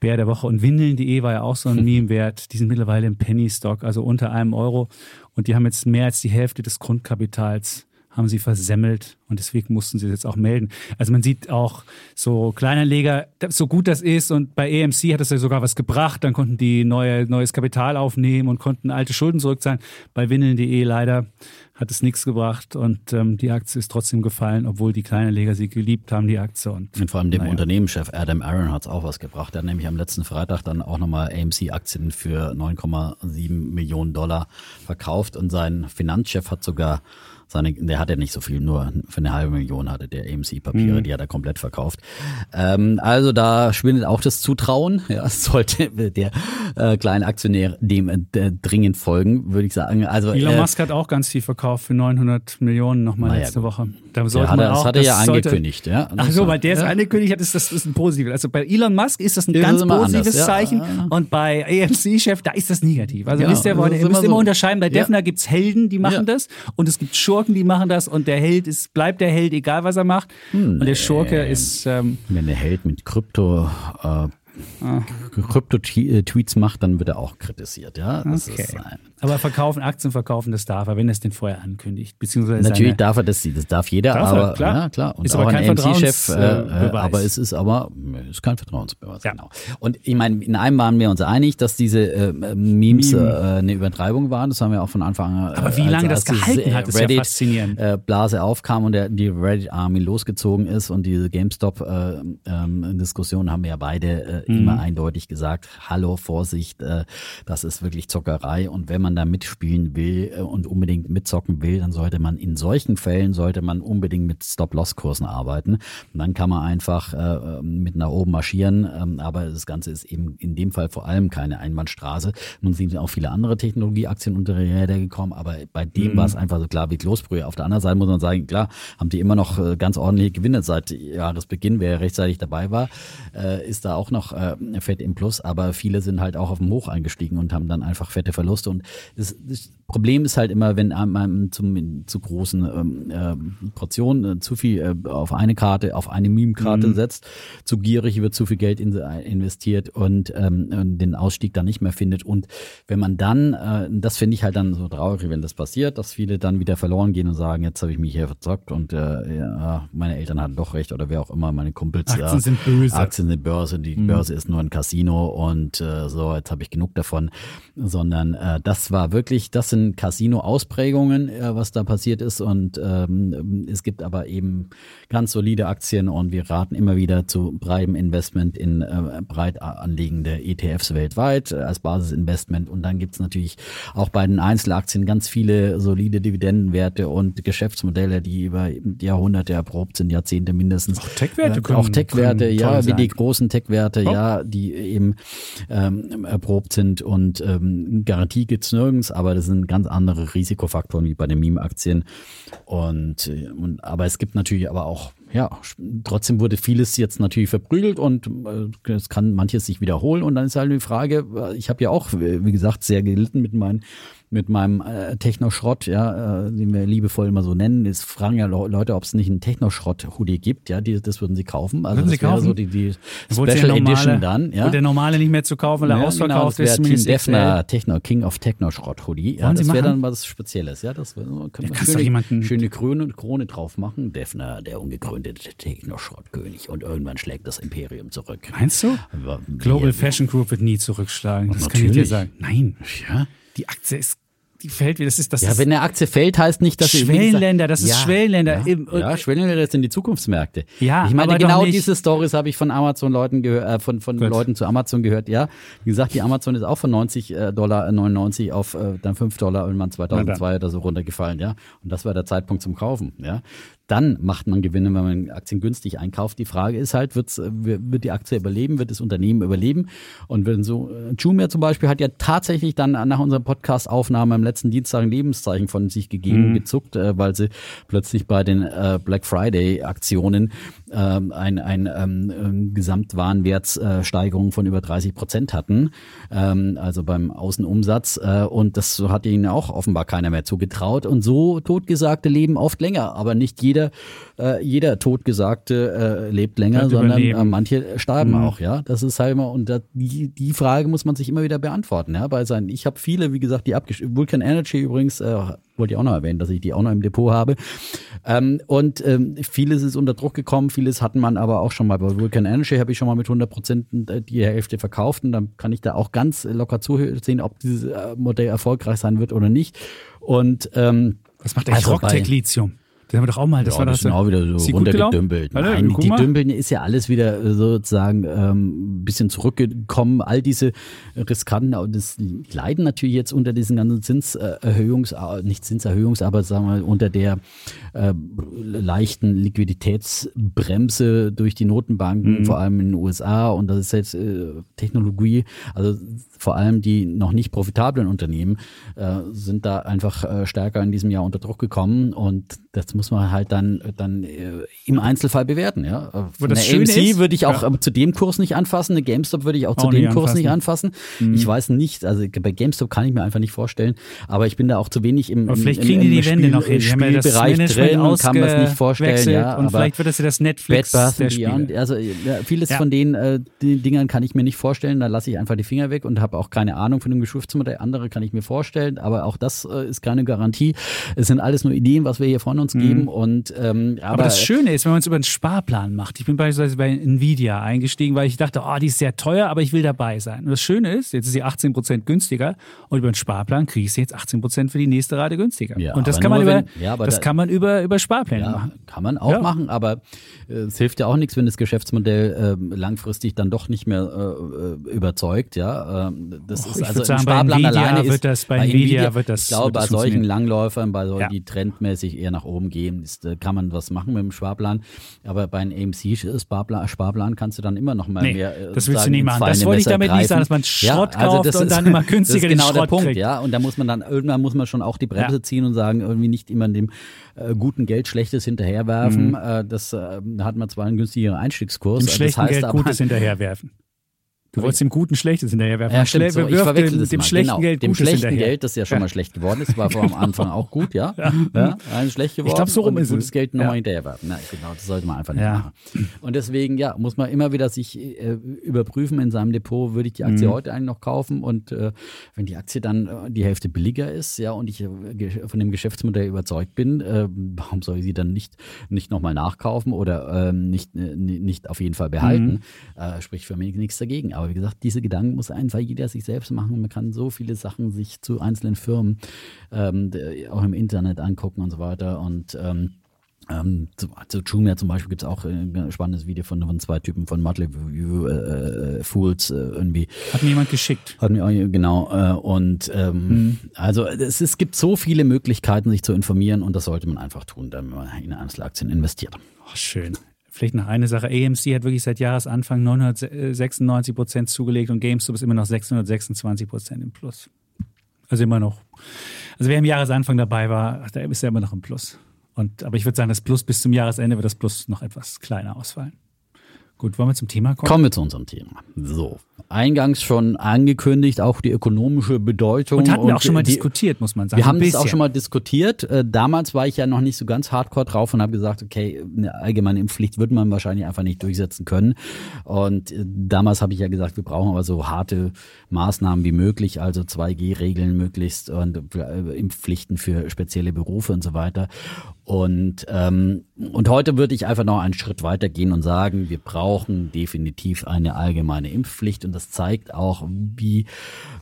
Bär der Woche. Und Windeln.de war ja auch so ein Meme wert. Die sind mittlerweile im Penny Stock, also unter einem Euro. Und die haben jetzt mehr als die Hälfte des Grundkapitals haben sie versemmelt und deswegen mussten sie jetzt auch melden. Also man sieht auch so Kleinanleger, so gut das ist und bei EMC hat es ja sogar was gebracht, dann konnten die neue, neues Kapital aufnehmen und konnten alte Schulden zurückzahlen. Bei Windeln.de leider hat es nichts gebracht und ähm, die Aktie ist trotzdem gefallen, obwohl die Kleinanleger sie geliebt haben, die Aktie. Und, und vor allem dem naja. Unternehmenschef Adam Aaron hat es auch was gebracht. Er hat nämlich am letzten Freitag dann auch nochmal AMC-Aktien für 9,7 Millionen Dollar verkauft und sein Finanzchef hat sogar seine, der hat ja nicht so viel, nur für eine halbe Million hatte der AMC-Papiere, mhm. die hat er komplett verkauft. Ähm, also da schwindet auch das Zutrauen. Ja, sollte der äh, kleine Aktionär dem äh, dringend folgen, würde ich sagen. Also Elon äh, Musk hat auch ganz viel verkauft für 900 Millionen nochmal naja, letzte Woche. Da sollte hat man das auch, hat er ja angekündigt. Ja, Ach so, weil der es ja. angekündigt hat, ist das ist ein positives. Also bei Elon Musk ist das ein das ganz positives anders, Zeichen ja. und bei AMC-Chef, da ist das negativ. Also wisst ihr, ihr müsst immer, so. unterscheiden, bei Defner gibt es Helden, die machen das und es gibt Schurken, Schurken, die machen das und der Held ist, bleibt der Held, egal was er macht. Hm, und der Schurke äh, ist. Ähm, wenn der Held mit Krypto äh, ah. Krypto-Tweets macht, dann wird er auch kritisiert. Ja, das okay. ist ein aber verkaufen, Aktien verkaufen, das darf er, wenn er es denn vorher ankündigt. Beziehungsweise Natürlich darf er das, das darf jeder, darf aber, er, klar. Ja, klar. Und ist aber ein MC-Chef, äh, äh aber es ist aber, ist kein Vertrauensbeweis, ja. genau. Und ich meine, in einem waren wir uns einig, dass diese äh, Memes Meme. äh, eine Übertreibung waren. Das haben wir auch von Anfang an. Äh, aber wie lange das gehalten hat, ist Reddit, ja faszinierend. Äh, Blase aufkam und der, die Reddit-Army losgezogen ist und diese GameStop-Diskussion äh, ähm, haben wir ja beide mhm. immer eindeutig gesagt, hallo, Vorsicht, das ist wirklich Zockerei und wenn man man da mitspielen will äh, und unbedingt mitzocken will, dann sollte man in solchen Fällen sollte man unbedingt mit Stop-Loss-Kursen arbeiten. Und dann kann man einfach äh, mit nach oben marschieren. Ähm, aber das Ganze ist eben in dem Fall vor allem keine Einbahnstraße. Nun sind auch viele andere Technologieaktien unter die Räder gekommen, aber bei dem mhm. war es einfach so klar wie Kloßbrühe. Auf der anderen Seite muss man sagen, klar, haben die immer noch äh, ganz ordentliche Gewinne seit Jahresbeginn. Wer rechtzeitig dabei war, äh, ist da auch noch äh, fett im Plus. Aber viele sind halt auch auf dem Hoch eingestiegen und haben dann einfach fette Verluste. Und das, das Problem ist halt immer, wenn man zum, zu großen ähm, äh, Portionen äh, zu viel äh, auf eine Karte, auf eine Meme-Karte mhm. setzt, zu gierig wird zu viel Geld in, investiert und ähm, den Ausstieg dann nicht mehr findet. Und wenn man dann, äh, das finde ich halt dann so traurig, wenn das passiert, dass viele dann wieder verloren gehen und sagen, jetzt habe ich mich hier verzockt und äh, ja, meine Eltern hatten doch recht oder wer auch immer, meine Kumpels. Aktien ja, sind böse. Aktien sind Börse, die mhm. Börse ist nur ein Casino und äh, so, jetzt habe ich genug davon. Sondern äh, das war wirklich, das sind Casino-Ausprägungen, äh, was da passiert ist. Und ähm, es gibt aber eben ganz solide Aktien und wir raten immer wieder zu breitem Investment in äh, breit anliegende ETFs weltweit äh, als Basisinvestment. Und dann gibt es natürlich auch bei den Einzelaktien ganz viele solide Dividendenwerte und Geschäftsmodelle, die über Jahrhunderte erprobt sind, Jahrzehnte mindestens. Auch Tech-Werte äh, Auch Tech-Werte, ja, wie die großen Tech-Werte, oh. ja, die eben ähm, erprobt sind und ähm, Garantie nirgends, aber das sind ganz andere Risikofaktoren wie bei den Meme-Aktien. Und, und, aber es gibt natürlich aber auch, ja, trotzdem wurde vieles jetzt natürlich verprügelt und äh, es kann manches sich wiederholen. Und dann ist halt die Frage, äh, ich habe ja auch, wie gesagt, sehr gelitten mit meinen mit meinem äh, Technoschrott, ja, äh, den wir liebevoll immer so nennen. Es fragen ja Leute, ob es nicht einen Technoschrott-Hoodie gibt, ja, die, das würden sie kaufen. Also würden das sie kaufen? so die, die Special normale, Edition dann, ja. Und der normale nicht mehr zu kaufen, weil er ja, ausverkauft genau, ist. Team Defner Techno, King of Technoschrott-Hoodie. Ja, das wäre dann was Spezielles, ja. Das wär, können wir schöne, jemanden schöne Krone, Krone drauf machen. Defner, der ungegründete Technoschrottkönig. Und irgendwann schlägt das Imperium zurück. Meinst du? Aber Global Fashion Group wird nie zurückschlagen. Das natürlich. kann ich dir sagen. Nein. Ja. Die Aktie ist die fällt wieder. Das ist das. Ja, wenn eine Aktie fällt, heißt nicht, dass Schwellenländer. Das ist ja, Schwellenländer. Ja, ja, Schwellenländer sind die Zukunftsmärkte. Ja, ich meine genau diese Stories habe ich von Amazon Leuten gehört, äh, von von Gut. Leuten zu Amazon gehört. Ja, wie gesagt, die Amazon ist auch von 90 äh, Dollar 99 äh, auf äh, dann 5 Dollar irgendwann 2002 oder so runtergefallen. Ja, und das war der Zeitpunkt zum Kaufen. Ja, dann macht man Gewinne, wenn man Aktien günstig einkauft. Die Frage ist halt, wird's, wird die Aktie überleben, wird das Unternehmen überleben? Und wenn so, äh, Jumia zum Beispiel hat ja tatsächlich dann nach unserer Podcast-Aufnahme am letzten Dienstag ein Lebenszeichen von sich gegeben, mhm. gezuckt, äh, weil sie plötzlich bei den äh, Black Friday-Aktionen ähm, ein, ein ähm, Gesamtwarenwertssteigerung von über 30 Prozent hatten, ähm, also beim Außenumsatz. Äh, und das hat ihnen auch offenbar keiner mehr zugetraut. Und so totgesagte leben oft länger, aber nicht jeder jeder, äh, jeder Totgesagte äh, lebt länger, sondern äh, manche starben mhm. auch, ja. Das ist halt immer, und da, die, die Frage muss man sich immer wieder beantworten, ja. Bei sein, ich habe viele, wie gesagt, die abgesch Vulcan Energy übrigens, äh, wollte ich auch noch erwähnen, dass ich die auch noch im Depot habe. Ähm, und ähm, vieles ist unter Druck gekommen, vieles hatten man aber auch schon mal. Bei Vulcan Energy habe ich schon mal mit 100 Prozent die Hälfte verkauft und dann kann ich da auch ganz locker zusehen, ob dieses äh, Modell erfolgreich sein wird oder nicht. Und ähm, was macht eigentlich also Rocktech Lithium? Das haben wir doch auch mal. Das ja, war das, das auch wieder so runtergedümpelt. Nein, die Dümpeln ist ja alles wieder äh, sozusagen ähm, ein bisschen zurückgekommen. All diese riskanten, das leiden natürlich jetzt unter diesen ganzen Zinserhöhungs, äh, nicht Zinserhöhungs, aber sagen wir unter der äh, leichten Liquiditätsbremse durch die Notenbanken, mhm. vor allem in den USA. Und das ist jetzt äh, Technologie, also vor allem die noch nicht profitablen Unternehmen äh, sind da einfach äh, stärker in diesem Jahr unter Druck gekommen. Und das muss man halt dann, dann äh, im Einzelfall bewerten. Ja. Der AMC würde ich auch ja. zu dem Kurs nicht anfassen, eine GameStop würde ich auch, auch zu dem Kurs anfassen. nicht anfassen. Mhm. Ich weiß nicht, also bei GameStop kann ich mir einfach nicht vorstellen, aber ich bin da auch zu wenig im, im, vielleicht kriegen im, im die die Wände noch hin. Spielbereich drin und kann man es nicht vorstellen. Ja, und vielleicht wird das ja das Netflix Bad Beyond, Also ja, vieles ja. von den, äh, den Dingern kann ich mir nicht vorstellen, da lasse ich einfach die Finger weg und habe auch keine Ahnung von dem Geschäftsmodell. Andere kann ich mir vorstellen, aber auch das äh, ist keine Garantie. Es sind alles nur Ideen, was wir hier von uns mhm. geben und und, ähm, aber, aber, das Schöne ist, wenn man es über einen Sparplan macht. Ich bin beispielsweise bei Nvidia eingestiegen, weil ich dachte, oh, die ist sehr teuer, aber ich will dabei sein. Und das Schöne ist, jetzt ist sie 18 Prozent günstiger und über einen Sparplan kriege ich sie jetzt 18 Prozent für die nächste Rate günstiger. Ja, und das kann man über, wenn, ja, das da, kann man über, über Sparpläne ja, machen. Kann man auch machen, aber äh, es hilft ja auch nichts, wenn das Geschäftsmodell äh, langfristig dann doch nicht mehr äh, überzeugt. Ja, ähm, das Och, ist also sagen, Sparplan alleine wird das bei, bei Nvidia, Nvidia wird das. Ich glaube, bei solchen Langläufern, bei solchen, die trendmäßig eher nach oben gehen, ist äh, kann man was machen mit dem Sparplan. Aber bei einem AMC-Sparplan Sparplan kannst du dann immer noch mal nee, mehr. Äh, das willst du nicht machen. Das wollte ich damit greifen. nicht sagen, dass man Schrott ja, also kauft und ist, dann immer günstiger das ist genau der Punkt, kriegt. ja. Und da muss man dann irgendwann muss man schon auch die Bremse ja. ziehen und sagen, irgendwie nicht immer dem äh, guten Geld Schlechtes hinterherwerfen. Mhm. Äh, das äh, hat man zwar einen günstigeren Einstiegskurs. Dem schlechten das heißt Geld Gutes hinterherwerfen. Du wolltest dem Guten Schlechtes hinterherwerfen. Ja, stimmt, so. Ich verwechsel das dem mal. schlechten genau. Geld Dem schlechten hinterher. Geld, das ja schon mal schlecht geworden ist, war vor am Anfang auch gut, ja. ja. ja schlecht geworden. Ich glaube, so rum ist gutes es. Geld nochmal ja. hinterherwerfen. Na, genau, das sollte man einfach nicht machen. Und deswegen, ja, muss man immer wieder sich äh, überprüfen in seinem Depot, würde ich die Aktie mhm. heute eigentlich noch kaufen und äh, wenn die Aktie dann äh, die Hälfte billiger ist, ja, und ich äh, von dem Geschäftsmodell überzeugt bin, äh, warum soll ich sie dann nicht, nicht nochmal nachkaufen oder ähm, nicht, äh, nicht auf jeden Fall behalten? Mhm. spricht für mich nichts dagegen. Aber wie gesagt, diese Gedanken muss einfach jeder sich selbst machen. Man kann so viele Sachen sich zu einzelnen Firmen ähm, auch im Internet angucken und so weiter. Und ähm, ähm, zu, zu Jumia zum Beispiel gibt es auch ein spannendes Video von, von zwei Typen von Motley äh, äh, Fools äh, irgendwie. Hat mir jemand geschickt. Hat mir auch, genau. Äh, und ähm, mhm. also es, es gibt so viele Möglichkeiten, sich zu informieren und das sollte man einfach tun, wenn man in Einzelaktien investiert. Oh, schön. Vielleicht noch eine Sache. AMC hat wirklich seit Jahresanfang 996 Prozent zugelegt und GameStop ist immer noch 626 Prozent im Plus. Also immer noch. Also wer im Jahresanfang dabei war, der ist ja immer noch im Plus. Und, aber ich würde sagen, das Plus bis zum Jahresende wird das Plus noch etwas kleiner ausfallen. Gut, wollen wir zum Thema kommen? Kommen wir zu unserem Thema. So, eingangs schon angekündigt, auch die ökonomische Bedeutung. Und hatten wir auch schon mal die, diskutiert, muss man sagen. Wir haben das auch schon mal diskutiert. Äh, damals war ich ja noch nicht so ganz hardcore drauf und habe gesagt, okay, eine allgemeine Impfpflicht wird man wahrscheinlich einfach nicht durchsetzen können. Und äh, damals habe ich ja gesagt, wir brauchen aber so harte Maßnahmen wie möglich, also 2G-Regeln möglichst und äh, Impfpflichten für spezielle Berufe und so weiter. Und, ähm, und heute würde ich einfach noch einen Schritt weiter gehen und sagen, wir brauchen definitiv eine allgemeine Impfpflicht. Und das zeigt auch, wie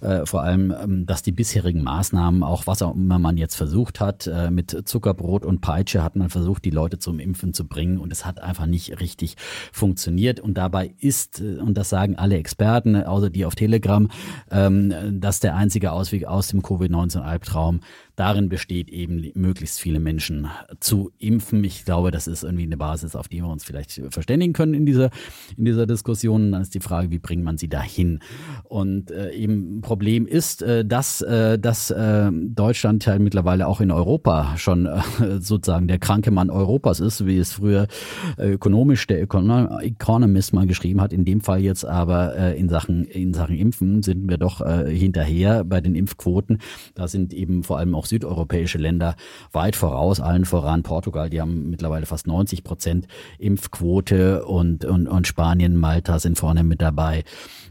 äh, vor allem, ähm, dass die bisherigen Maßnahmen, auch was auch immer man jetzt versucht hat, äh, mit Zuckerbrot und Peitsche hat man versucht, die Leute zum Impfen zu bringen. Und es hat einfach nicht richtig funktioniert. Und dabei ist, äh, und das sagen alle Experten, außer die auf Telegram, ähm, dass der einzige Ausweg aus dem Covid-19-Albtraum darin besteht, eben möglichst viele Menschen zu impfen. Ich glaube, das ist irgendwie eine Basis, auf die wir uns vielleicht verständigen können in dieser, in dieser Diskussion. Dann ist die Frage, wie bringt man sie dahin? Und äh, eben Problem ist, äh, dass, äh, dass äh, Deutschland ja mittlerweile auch in Europa schon äh, sozusagen der kranke Mann Europas ist, wie es früher äh, ökonomisch der Economist mal geschrieben hat. In dem Fall jetzt aber äh, in, Sachen, in Sachen Impfen sind wir doch äh, hinterher bei den Impfquoten. Da sind eben vor allem auch südeuropäische Länder weit voraus, allen voran Portugal, die haben mittlerweile fast 90 Prozent Impfquote und, und, und Spanien, Malta sind vorne mit dabei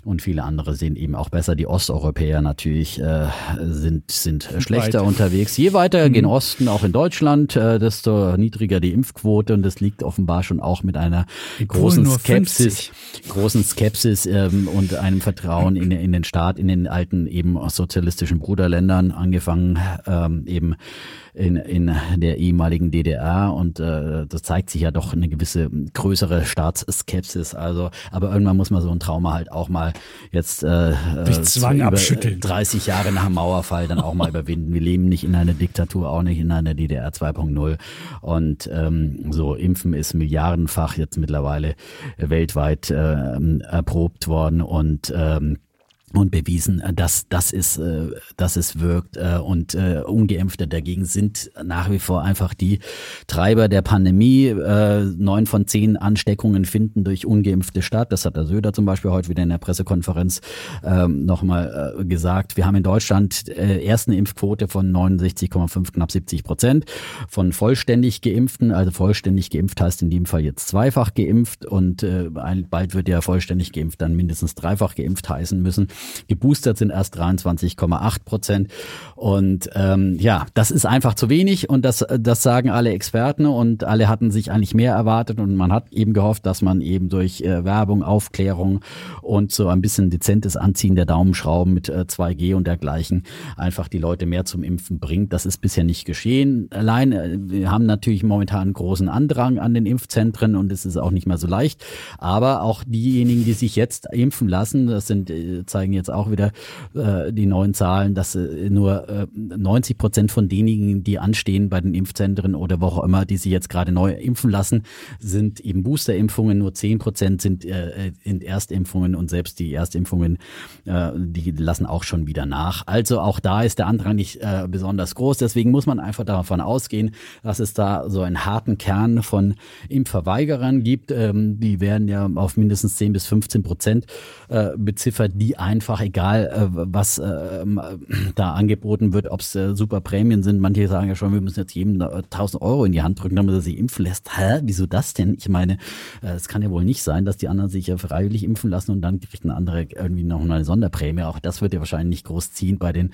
und viele andere sind eben auch besser. Die Osteuropäer natürlich äh, sind, sind schlechter Weit. unterwegs. Je weiter mhm. gen Osten, auch in Deutschland, äh, desto niedriger die Impfquote und das liegt offenbar schon auch mit einer großen Skepsis, großen Skepsis ähm, und einem Vertrauen in, in den Staat, in den alten eben sozialistischen Bruderländern, angefangen ähm, eben in, in der ehemaligen DDR und äh, das zeigt sich ja doch eine gewisse größere Staatsskepsis. Also, aber irgendwann muss man so ein Trauma halt auch mal jetzt äh, Durch Zwang abschütteln. 30 Jahre nach dem Mauerfall dann auch mal überwinden. Wir leben nicht in einer Diktatur, auch nicht in einer DDR 2.0 und ähm, so Impfen ist milliardenfach jetzt mittlerweile weltweit äh, erprobt worden und ähm, und bewiesen, äh, dass, dass, es, äh, dass es wirkt. Äh, und Ungeimpfte dagegen sind nach wie vor einfach die Treiber der Pandemie. Neun von zehn Ansteckungen finden durch Ungeimpfte statt. Das hat der Söder zum Beispiel heute wieder in der Pressekonferenz ähm, nochmal gesagt. Wir haben in Deutschland erst eine Impfquote von 69,5, knapp 70 Prozent von vollständig Geimpften. Also vollständig geimpft heißt in dem Fall jetzt zweifach geimpft und bald wird ja vollständig geimpft dann mindestens dreifach geimpft heißen müssen. Geboostert sind erst 23,8 Prozent. Und ähm, ja, das ist einfach zu wenig und das, das sagen alle Experten und alle hatten sich eigentlich mehr erwartet und man hat eben gehofft, dass man eben durch äh, Werbung, Aufklärung und so ein bisschen dezentes Anziehen der Daumenschrauben mit äh, 2G und dergleichen einfach die Leute mehr zum Impfen bringt. Das ist bisher nicht geschehen. Allein, äh, wir haben natürlich momentan großen Andrang an den Impfzentren und es ist auch nicht mehr so leicht. Aber auch diejenigen, die sich jetzt impfen lassen, das sind, äh, zeigen zeigen jetzt auch wieder äh, die neuen Zahlen, dass äh, nur äh, 90 Prozent von denjenigen, die anstehen bei den Impfzentren oder wo auch immer, die sich jetzt gerade neu impfen lassen, sind eben Boosterimpfungen. Nur 10 Prozent sind äh, in Erstimpfungen und selbst die Erstimpfungen, äh, die lassen auch schon wieder nach. Also auch da ist der Andrang nicht äh, besonders groß. Deswegen muss man einfach davon ausgehen, dass es da so einen harten Kern von Impfverweigerern gibt. Ähm, die werden ja auf mindestens 10 bis 15 Prozent äh, beziffert, die ein einfach egal, äh, was äh, da angeboten wird, ob es äh, super Prämien sind. Manche sagen ja schon, wir müssen jetzt jedem 1000 Euro in die Hand drücken, damit er sich impfen lässt. Hä? Wieso das denn? Ich meine, es kann ja wohl nicht sein, dass die anderen sich ja freiwillig impfen lassen und dann kriegt ein anderer irgendwie noch eine Sonderprämie. Auch das wird ja wahrscheinlich nicht groß ziehen bei den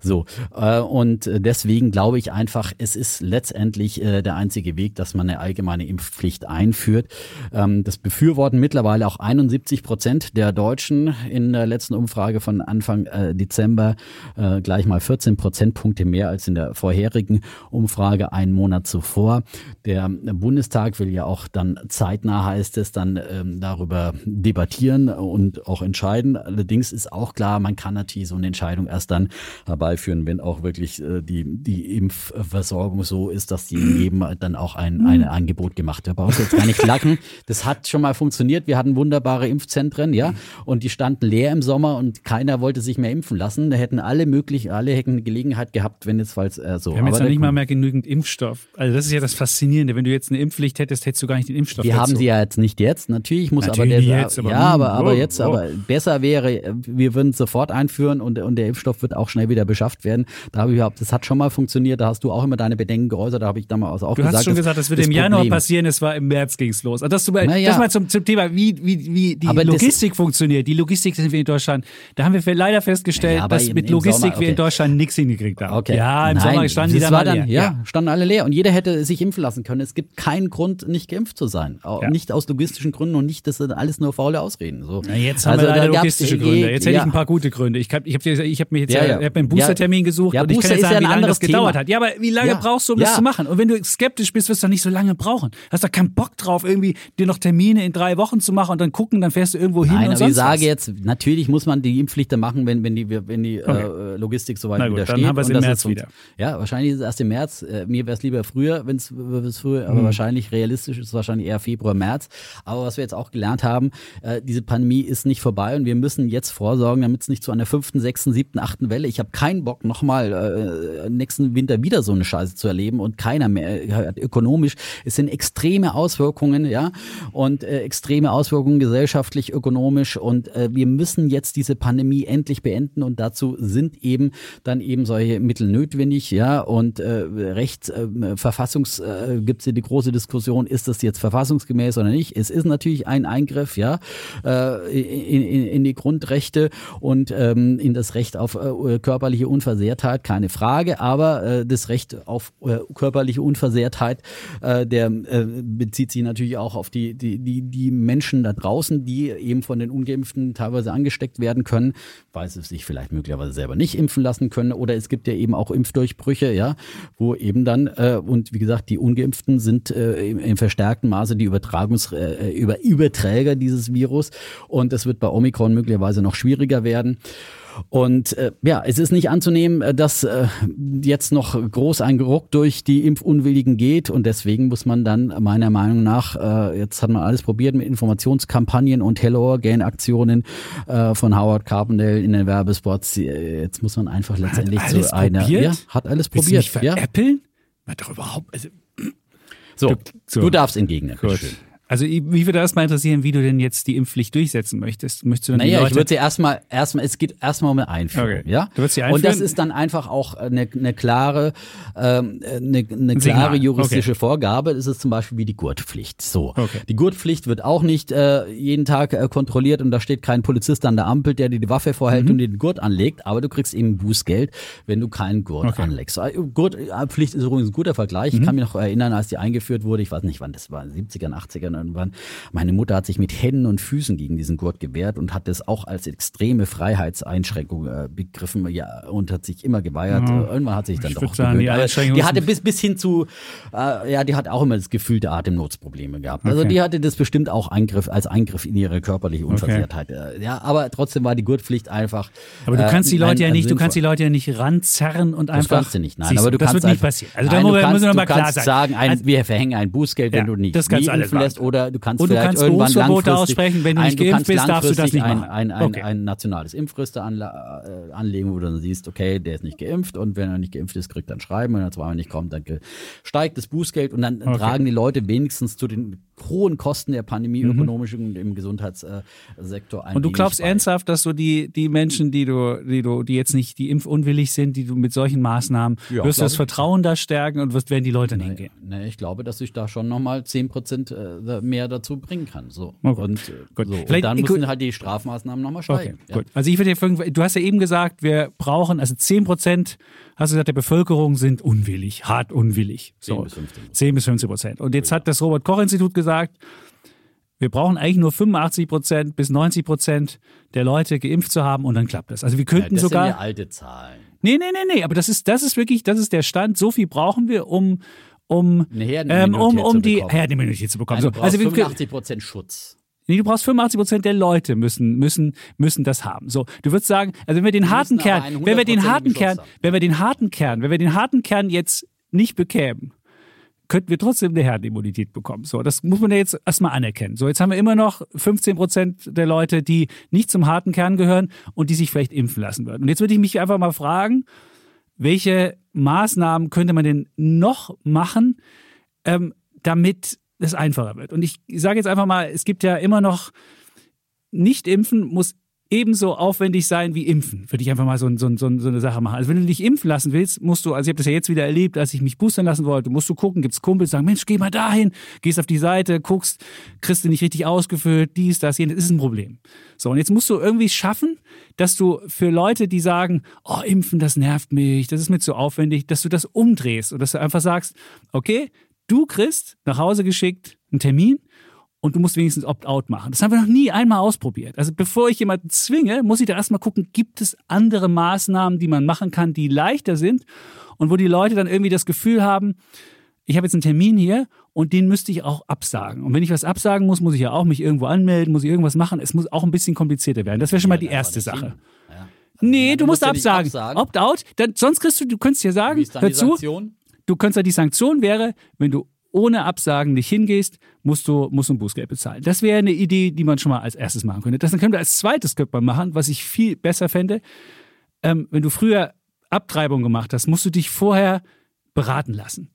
so. Und deswegen glaube ich einfach, es ist letztendlich der einzige Weg, dass man eine allgemeine Impfpflicht einführt. Ähm, das befürworten mittlerweile auch 71 Prozent der Deutschen in der letzten Umfrage Umfrage von Anfang äh, Dezember äh, gleich mal 14 Prozentpunkte mehr als in der vorherigen Umfrage einen Monat zuvor. Der Bundestag will ja auch dann zeitnah, heißt es, dann ähm, darüber debattieren und auch entscheiden. Allerdings ist auch klar, man kann natürlich so eine Entscheidung erst dann herbeiführen, wenn auch wirklich äh, die, die Impfversorgung so ist, dass die jedem dann auch ein, ein Angebot gemacht wird. Uns jetzt gar nicht lachen. Das hat schon mal funktioniert. Wir hatten wunderbare Impfzentren, ja, und die standen leer im Sommer und keiner wollte sich mehr impfen lassen. Da hätten alle möglich, alle hätten Gelegenheit gehabt, wenn jetzt falls äh, so. Wir haben jetzt noch nicht mal mehr genügend Impfstoff. Also das ist ja das Faszinierende. Wenn du jetzt eine Impfpflicht hättest, hättest du gar nicht den Impfstoff. Wir dazu. haben sie ja jetzt nicht jetzt. Natürlich muss Natürlich aber der, jetzt, aber ja, aber, aber jetzt, oh. aber besser wäre, wir würden es sofort einführen und, und der Impfstoff wird auch schnell wieder beschafft werden. Da habe ich überhaupt, das hat schon mal funktioniert. Da hast du auch immer deine Bedenken geäußert. Da habe ich damals auch du gesagt. Du hast schon gesagt, das wird im Januar Problem. passieren. Es war im März ging es los. Also das, du, naja. das mal zum, zum Thema, wie, wie, wie die aber Logistik funktioniert. Die Logistik sind wir in Deutschland. Da haben wir leider festgestellt, ja, dass mit Logistik Sommer, okay. wir in Deutschland nichts hingekriegt haben. Okay. Ja, im Nein, Sommer standen die dann, war dann ja, ja, standen alle leer und jeder hätte sich impfen lassen können. Es gibt keinen Grund, nicht geimpft zu sein. Ja. Nicht aus logistischen Gründen und nicht, das sind alles nur faule Ausreden. So. Na, jetzt haben also, wir leider logistische Gründe. Jetzt hätte ich ein paar gute Gründe. Ich habe ich hab, ich hab mir jetzt ja, ja. hab einen Boostertermin gesucht ja, und ich kann jetzt sagen, wie lange das gedauert hat. Ja, aber wie lange brauchst du, um das zu machen? Und wenn du skeptisch bist, wirst du nicht so lange brauchen. Hast doch keinen Bock drauf, irgendwie dir noch Termine in drei Wochen zu machen und dann gucken, dann fährst du irgendwo hin Nein, und aber sonst ich sage jetzt, natürlich muss man die Impfpflicht machen, wenn, wenn die, wenn die okay. äh, Logistik soweit gut, wieder steht. Dann haben wir es im März wieder. Ja, wahrscheinlich ist es erst im März. Äh, mir wäre es lieber früher, wenn es früher, mhm. aber wahrscheinlich realistisch ist es wahrscheinlich eher Februar, März. Aber was wir jetzt auch gelernt haben, äh, diese Pandemie ist nicht vorbei und wir müssen jetzt vorsorgen, damit es nicht zu einer fünften, sechsten, siebten, achten Welle. Ich habe keinen Bock, nochmal äh, nächsten Winter wieder so eine Scheiße zu erleben und keiner mehr äh, ökonomisch. Es sind extreme Auswirkungen, ja, und äh, extreme Auswirkungen gesellschaftlich, ökonomisch und äh, wir müssen jetzt diese Pandemie endlich beenden. Und dazu sind eben dann eben solche Mittel notwendig, ja, und äh, rechts, äh, Verfassungs, äh, gibt es hier die große Diskussion, ist das jetzt verfassungsgemäß oder nicht? Es ist natürlich ein Eingriff, ja, äh, in, in, in die Grundrechte und ähm, in das Recht auf äh, körperliche Unversehrtheit, keine Frage, aber äh, das Recht auf äh, körperliche Unversehrtheit, äh, der äh, bezieht sich natürlich auch auf die, die, die, die Menschen da draußen, die eben von den Ungeimpften teilweise angesteckt werden können, weil sie sich vielleicht möglicherweise selber nicht impfen lassen können oder es gibt ja eben auch Impfdurchbrüche, ja, wo eben dann, äh, und wie gesagt, die Ungeimpften sind äh, im, im verstärkten Maße die Übertragungs, äh, über, Überträger dieses Virus und es wird bei Omikron möglicherweise noch schwieriger werden. Und äh, ja, es ist nicht anzunehmen, äh, dass äh, jetzt noch groß ein Geruck durch die Impfunwilligen geht und deswegen muss man dann meiner Meinung nach, äh, jetzt hat man alles probiert mit Informationskampagnen und Hello Again Aktionen äh, von Howard Carpendale in den Werbespots. Äh, Jetzt muss man einfach letztendlich Hat alles zu einer, probiert? ja, hat alles Willst du mich probiert, ja. veräppeln? Na, doch überhaupt. Also, So, So. du darfst entgegnen. gut. bitteschön. Also mich würde erstmal interessieren, wie du denn jetzt die Impfpflicht durchsetzen möchtest. Möchtest du dann Naja, Leute ich würde sie erstmal, erstmal, es geht erstmal um eine Einführung, okay. ja. Du würdest sie einführen? Und das ist dann einfach auch eine, eine klare, ähm, eine, eine klare juristische okay. Vorgabe. Das ist zum Beispiel wie die Gurtpflicht. So, okay. die Gurtpflicht wird auch nicht äh, jeden Tag äh, kontrolliert und da steht kein Polizist an der Ampel, der dir die Waffe vorhält mhm. und dir den Gurt anlegt. Aber du kriegst eben Bußgeld, wenn du keinen Gurt okay. anlegst. Äh, Gurtpflicht ist übrigens ein guter Vergleich. Mhm. Ich kann mich noch erinnern, als die eingeführt wurde. Ich weiß nicht, wann das war, 70er, 80er waren. Meine Mutter hat sich mit Händen und Füßen gegen diesen Gurt gewehrt und hat es auch als extreme Freiheitseinschränkung äh, begriffen ja, und hat sich immer geweigert. Ja, äh, Irgendwann hat sich dann doch sagen, gewöhnt. Die, die, hatte bis, bis hin zu, äh, ja, die hat auch immer das Gefühl der Atemnotsprobleme gehabt. Also okay. die hatte das bestimmt auch Eingriff, als Eingriff in ihre körperliche Unversehrtheit. Okay. Ja, aber trotzdem war die Gurtpflicht einfach. Aber du kannst äh, die Leute ein, ja nicht, du kannst die Leute ja nicht ranzerren und einfach. Das kannst du nicht, nein, siehst, aber du das kannst wird einfach, nicht passieren. Also nein, darüber kannst, müssen wir mal klar sagen. sagen ein, also wir verhängen ein Bußgeld, wenn ja, du nicht das kannst lässt oder du kannst Und du vielleicht kannst irgendwann Berufsverbote langfristig aussprechen, wenn du ein, nicht du geimpft bist, darfst du das nicht ein, machen. ein, ein, Okay. ein nationales Impfregister äh, anlegen, wo du dann siehst, okay, der ist nicht geimpft und wenn er nicht geimpft ist, kriegt er ein Schreiben, wenn er zweimal nicht kommt, dann steigt das Bußgeld und dann tragen die Leute wenigstens zu den hohen Kosten der Pandemie ökonomisch und im Gesundheitssektor ein Mhm. Und du glaubst ernsthaft, dass du die, die Menschen, die du, die du, die jetzt nicht, die impfunwillig sind, die du mit solchen Maßnahmen, Ja, wirst du das. Vertrauen da stärken und wirst, werden die Leute dann hingehen? Nee, ich glaube, dass ich da schon nochmal 10% äh, mehr dazu bringen kann. So. Okay. Und, äh, so. und dann müssen halt die Strafmaßnahmen nochmal Okay, steigen. ja. gut. Also ich würde dir du hast ja eben gesagt, wir brauchen, also 10 Prozent, hast du gesagt, der Bevölkerung sind unwillig, hart unwillig. 10 bis 15 10 bis 15 Prozent. Und jetzt hat das Robert-Koch-Institut gesagt, wir brauchen eigentlich nur 85 Prozent bis 90 Prozent der Leute geimpft zu haben und dann klappt das. Also wir Ja, könnten das sogar. sind ja alte Zahlen. Nee, nee, nee, nee, aber das ist, das ist wirklich, das ist der Stand. So viel brauchen wir, um, um, ähm, um, um die. Herdenimmunität zu bekommen. Nein, So, du brauchst also wir, 85% Schutz. Nee, du brauchst 85 Prozent der Leute müssen, müssen, müssen das haben. So, du würdest sagen, also wenn wir den harten müssen aber Kern, wenn wir den 100%igen harten Kern, haben. wenn wir den harten Kern, wenn wir den harten Kern jetzt nicht bekämen, könnten wir trotzdem eine Herdenimmunität bekommen. So, das muss man ja jetzt erstmal anerkennen. So, jetzt haben wir immer noch 15 Prozent der Leute, die nicht zum harten Kern gehören und die sich vielleicht impfen lassen würden. Und jetzt würde ich mich einfach mal fragen, welche Maßnahmen könnte man denn noch machen, ähm, damit es einfacher wird? Und ich sage jetzt einfach mal, es gibt ja immer noch, nicht impfen muss ebenso aufwendig sein wie impfen, würde ich einfach mal so, so, so, eine Sache machen. Also wenn du dich impfen lassen willst, musst du, also ich habe das ja jetzt wieder erlebt, als ich mich boostern lassen wollte, musst du gucken, gibt's Kumpels, sagen, Mensch, geh mal dahin, gehst auf die Seite, guckst, kriegst du nicht richtig ausgefüllt, dies, das, jenes, das ist ein Problem. So, und jetzt musst du irgendwie schaffen, dass du für Leute, die sagen, oh, impfen, das nervt mich, das ist mir zu aufwendig, dass du das umdrehst und dass du einfach sagst, okay, du kriegst nach Hause geschickt einen Termin und du musst wenigstens Opt-out machen. Das haben wir noch nie einmal ausprobiert. Also bevor ich jemanden zwinge, muss ich da erstmal gucken, gibt es andere Maßnahmen, die man machen kann, die leichter sind und wo die Leute dann irgendwie das Gefühl haben, ich habe jetzt einen Termin hier und den müsste ich auch absagen. Und wenn ich was absagen muss, muss ich ja auch mich irgendwo anmelden, muss ich irgendwas machen. Es muss auch ein bisschen komplizierter werden. Das wäre schon mal die erste Sache. Ja. Nee, du musst nicht absagen. absagen. Opt-out, sonst kriegst du, du könntest ja sagen, hör zu, du könntest ja die Sanktion wäre, wenn du ohne Absagen nicht hingehst, musst du, musst ein Bußgeld bezahlen. Das wäre eine Idee, die man schon mal als erstes machen könnte. Das könnte als zweites könnte man machen, was ich viel besser fände. Ähm, wenn du früher Abtreibung gemacht hast, musst du dich vorher beraten lassen.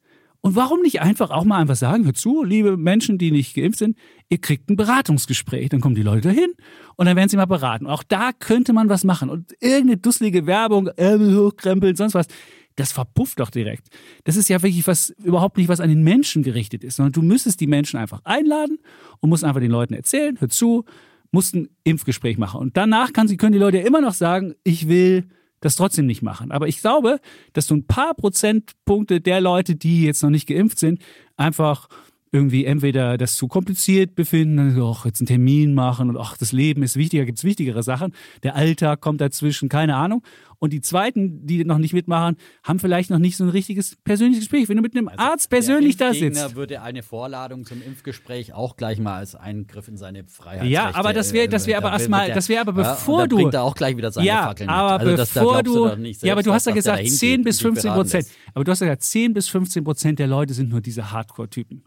Und warum nicht einfach auch mal einfach sagen, hör zu, liebe Menschen, die nicht geimpft sind, ihr kriegt ein Beratungsgespräch. Dann kommen die Leute dahin und dann werden sie mal beraten. Auch da könnte man was machen. Und irgendeine dusselige Werbung, Ärmel hochkrempeln, sonst was, das verpufft doch direkt. Das ist ja wirklich was, überhaupt nicht was an den Menschen gerichtet ist, sondern du müsstest die Menschen einfach einladen und musst einfach den Leuten erzählen, hör zu, musst ein Impfgespräch machen. Und danach kann sie, können die Leute immer noch sagen, ich will das trotzdem nicht machen. Aber ich glaube, dass so ein paar Prozentpunkte der Leute, die jetzt noch nicht geimpft sind, einfach irgendwie entweder das zu kompliziert befinden, dann ach, jetzt einen Termin machen und ach, das Leben ist wichtiger, gibt es wichtigere Sachen. Der Alltag kommt dazwischen, keine Ahnung. Und die zweiten, die noch nicht mitmachen, haben vielleicht noch nicht so ein richtiges persönliches Gespräch. Wenn du mit einem also Arzt persönlich da sitzt. würde eine Vorladung zum Impfgespräch auch gleich mal als Eingriff in seine Freiheit. Ja, aber das wäre das wäre aber erstmal, das wäre aber bevor ja, du. bringt er auch gleich wieder seine ja, Fackeln aber. Also bevor du, du ja, aber du hast ja gesagt 10 bis 15 Prozent. Aber du hast ja gesagt 10 bis 15 Prozent der Leute sind nur diese Hardcore-Typen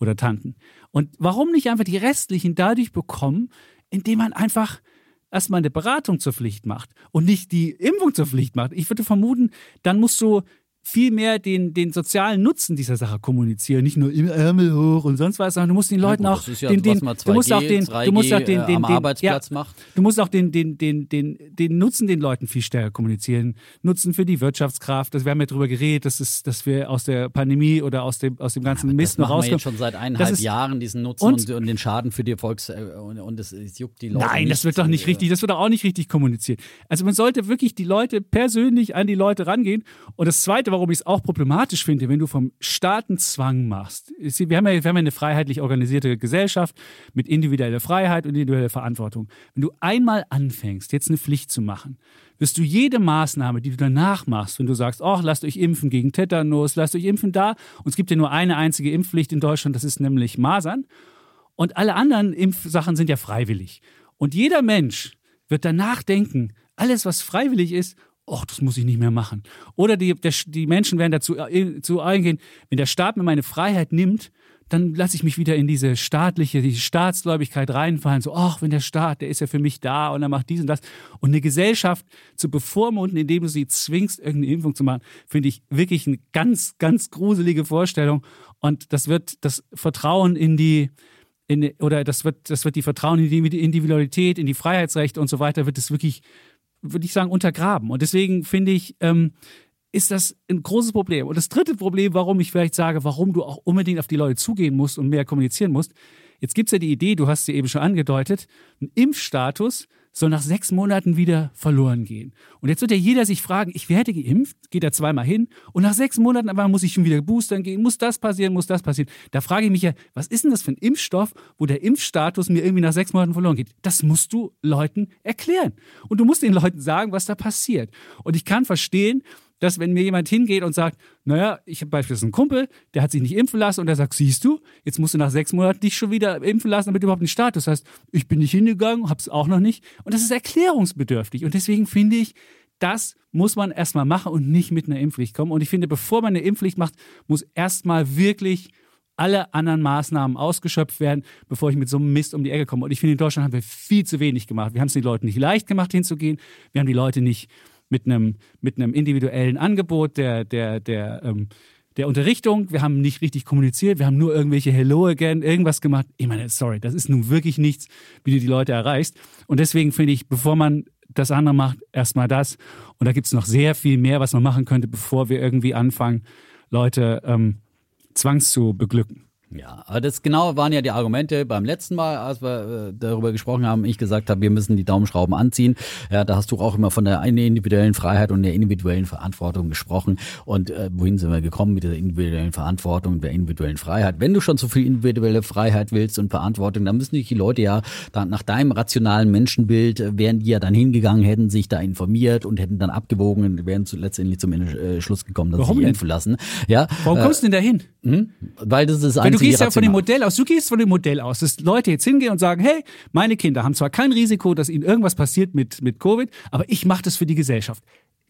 oder Tanten. Und warum nicht einfach die restlichen dadurch bekommen, indem man einfach erstmal eine Beratung zur Pflicht macht und nicht die Impfung zur Pflicht macht? Ich würde vermuten, dann musst du viel mehr den, den sozialen Nutzen dieser Sache kommunizieren, nicht nur im Ärmel hoch und sonst was, sondern du musst den Leuten ja, gut, auch ja, den, den, du musst auch den, du musst auch den, den, den Arbeitsplatz ja, macht. Du musst auch den, den, den, den, den Nutzen den Leuten viel stärker kommunizieren. Nutzen für die Wirtschaftskraft. Das, wir haben ja darüber geredet, dass, es, dass wir aus der Pandemie oder aus dem, aus dem ganzen Mist noch rauskommen. Das schon seit eineinhalb ist, Jahren diesen Nutzen und, und, den Schaden für die Volks und, und es, es, juckt die Leute. Nein, nicht, das wird doch nicht richtig. Das wird doch auch nicht richtig kommuniziert. Also man sollte wirklich die Leute persönlich an die Leute rangehen. Und das Zweite, warum ich es auch problematisch finde, wenn du vom Staat einen Zwang machst. Wir haben, ja, wir haben ja eine freiheitlich organisierte Gesellschaft mit individueller Freiheit und individueller Verantwortung. Wenn du einmal anfängst, jetzt eine Pflicht zu machen, wirst du jede Maßnahme, die du danach machst, wenn du sagst, oh, lasst euch impfen gegen Tetanus, lasst euch impfen da, und es gibt ja nur eine einzige Impfpflicht in Deutschland, das ist nämlich Masern, und alle anderen Impfsachen sind ja freiwillig. Und jeder Mensch wird danach denken, alles, was freiwillig ist, ach, das muss ich nicht mehr machen. Oder die, der, die Menschen werden dazu äh, zu eingehen, wenn der Staat mir meine Freiheit nimmt, dann lasse ich mich wieder in diese staatliche, diese Staatsgläubigkeit reinfallen. So, ach, wenn der Staat, der ist ja für mich da und er macht dies und das. Und eine Gesellschaft zu bevormunden, indem du sie zwingst, irgendeine Impfung zu machen, finde ich wirklich eine ganz, ganz gruselige Vorstellung. Und das wird das Vertrauen in die, in, oder das wird, das wird die Vertrauen in die Individualität, in die Freiheitsrechte und so weiter, wird es wirklich würde ich sagen, untergraben. Und deswegen finde ich, ähm, ist das ein großes Problem. Und das dritte Problem, warum ich vielleicht sage, warum du auch unbedingt auf die Leute zugehen musst und mehr kommunizieren musst, jetzt gibt es ja die Idee, du hast sie eben schon angedeutet, ein Impfstatus soll nach sechs Monaten wieder verloren gehen. Und jetzt wird ja jeder sich fragen, ich werde geimpft, geht er zweimal hin und nach sechs Monaten aber muss ich schon wieder boostern gehen, muss das passieren, muss das passieren. Da frage ich mich ja, was ist denn das für ein Impfstoff, wo der Impfstatus mir irgendwie nach sechs Monaten verloren geht? Das musst du Leuten erklären. Und du musst den Leuten sagen, was da passiert. Und ich kann verstehen, dass wenn mir jemand hingeht und sagt, naja, ich habe beispielsweise einen Kumpel, der hat sich nicht impfen lassen und der sagt, siehst du, jetzt musst du nach sechs Monaten dich schon wieder impfen lassen, damit du überhaupt einen Status hast. Ich bin nicht hingegangen, habe es auch noch nicht. Und das ist erklärungsbedürftig. Und deswegen finde ich, das muss man erstmal machen und nicht mit einer Impfpflicht kommen. Und ich finde, bevor man eine Impfpflicht macht, muss erstmal wirklich alle anderen Maßnahmen ausgeschöpft werden, bevor ich mit so einem Mist um die Ecke komme. Und ich finde, in Deutschland haben wir viel zu wenig gemacht. Wir haben es den Leuten nicht leicht gemacht, hinzugehen. Wir haben die Leute nicht mit einem, mit einem individuellen Angebot der, der, der, ähm, der Unterrichtung. Wir haben nicht richtig kommuniziert. Wir haben nur irgendwelche Hello again, irgendwas gemacht. Ich meine, sorry, das ist nun wirklich nichts, wie du die Leute erreichst. Und deswegen finde ich, bevor man das andere macht, erstmal das. Und da gibt es noch sehr viel mehr, was man machen könnte, bevor wir irgendwie anfangen, Leute ähm, zwangs zu beglücken. Ja, aber das genau waren ja die Argumente beim letzten Mal, als wir äh, darüber gesprochen haben. Ich gesagt habe, wir müssen die Daumenschrauben anziehen. Ja, da hast du auch immer von der individuellen Freiheit und der individuellen Verantwortung gesprochen. Und äh, wohin sind wir gekommen mit der individuellen Verantwortung und der individuellen Freiheit? Wenn du schon so viel individuelle Freiheit willst und Verantwortung, dann müssen die Leute ja dann nach deinem rationalen Menschenbild, äh, wären die ja dann hingegangen, hätten sich da informiert und hätten dann abgewogen und wären zu, letztendlich zum äh, Schluss gekommen, dass Warum sie impfen lassen. Ja, Warum kommst du denn da hin? Hm? Weil das ist Wenn du gehst ja von dem Modell aus, du gehst von dem Modell aus, dass Leute jetzt hingehen und sagen, hey, meine Kinder haben zwar kein Risiko, dass ihnen irgendwas passiert mit, mit Covid, aber ich mache das für die Gesellschaft.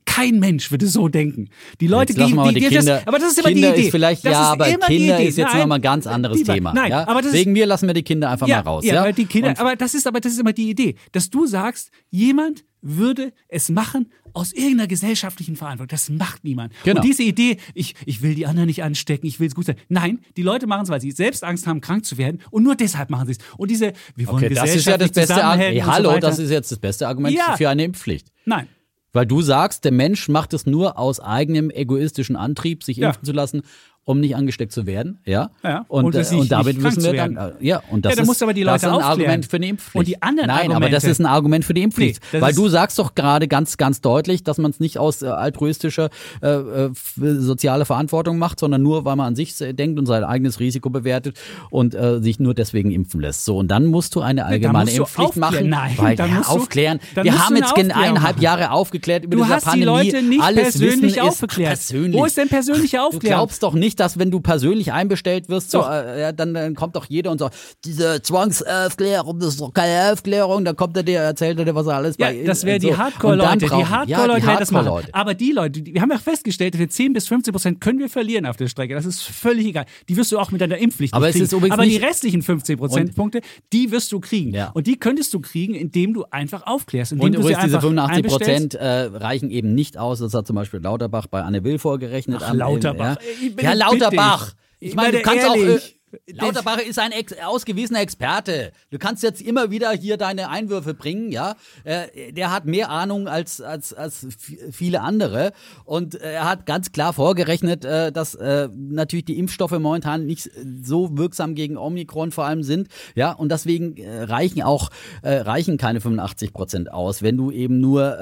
Kein Mensch würde so denken. Die Leute gehen, die, die, Kinder, das, aber das ist immer Kinder die Idee. Ist vielleicht, das ja, ist aber immer Kinder die Idee. ist jetzt nochmal ein ganz anderes Lieber, Thema. Nein, ja? aber das Wegen ist, mir lassen wir die Kinder einfach ja, mal raus. Ja, Ja, weil die Kinder, Und aber das ist aber das ist immer die Idee, dass du sagst, jemand würde es machen aus irgendeiner gesellschaftlichen Verantwortung. Das macht niemand. Genau. Und diese Idee, ich, ich will die anderen nicht anstecken, ich will es gut sein. Nein, die Leute machen es, weil sie selbst Angst haben, krank zu werden. Und nur deshalb machen sie es. Und diese, wir wollen Okay, das ist ja das beste Argument. Hey, so hallo, weiter. das ist jetzt das beste Argument Ja. für eine Impfpflicht. Nein. Weil du sagst, der Mensch macht es nur aus eigenem egoistischen Antrieb, sich Ja. impfen zu lassen, um nicht angesteckt zu werden. Ja. Ja, Und, und äh, nicht- und damit müssen wir dann. äh, Ja, und das Ja, ist, du aber die das ist Leute ein aufklären. Argument für eine Impfpflicht. Und die anderen Nein, aber Argumente- das ist ein Argument für die Impfpflicht. Nee, weil ist- du sagst doch gerade ganz, ganz deutlich, dass man es nicht aus äh, altruistischer äh, äh, f- sozialer Verantwortung macht, sondern nur, weil man an sich äh, denkt und sein eigenes Risiko bewertet und äh, sich nur deswegen impfen lässt. So, und dann musst du eine allgemeine du Impfpflicht machen. Nein, weil, dann ja, musst du- aufklären. dann Wir haben du jetzt eineinhalb. Jahre aufgeklärt über Du diese hast die Pandemie. Leute nicht Alles persönlich Wissen ist aufgeklärt. persönlich. Wo ist denn persönliche Du Aufklärung? glaubst doch nicht, dass wenn du persönlich einbestellt wirst, so, äh, dann, dann kommt doch jeder und sagt, diese Zwangsaufklärung, das ist doch keine Aufklärung, dann kommt er dir, erzählt er dir, was er alles Ja, bei das wäre die so. Hardcore-Leute. Die brauchen- ja, Hardcore-Leute die werden das machen. Hardcore-Leute. Aber die Leute, die, wir haben ja festgestellt, wir 10 bis 15 Prozent können wir verlieren auf der Strecke. Das ist völlig egal. Die wirst du auch mit deiner Impfpflicht Aber nicht es kriegen. ist übrigens Aber die nicht- restlichen 15 Prozentpunkte, die wirst du kriegen. Ja. Und die könntest du kriegen, indem du einfach aufklärst. Indem Und du übrigens, diese einfach 85 einbestellst. Prozent äh, reichen eben nicht aus. Das hat zum Beispiel Lauterbach bei Anne Will vorgerechnet. Ach, Lauterbach. Ja, ja Lauterbach. Ich meine, du kannst meine, auch. Lauterbach ist ein ex ausgewiesener Experte. Du kannst jetzt immer wieder hier deine Einwürfe bringen, ja. Äh, der hat mehr Ahnung als, als, als viele andere. Und äh, er hat ganz klar vorgerechnet, äh, dass natürlich die Impfstoffe momentan nicht so wirksam gegen Omikron vor allem sind. Ja, und deswegen reichen auch reichen keine 85 Prozent aus, wenn du eben nur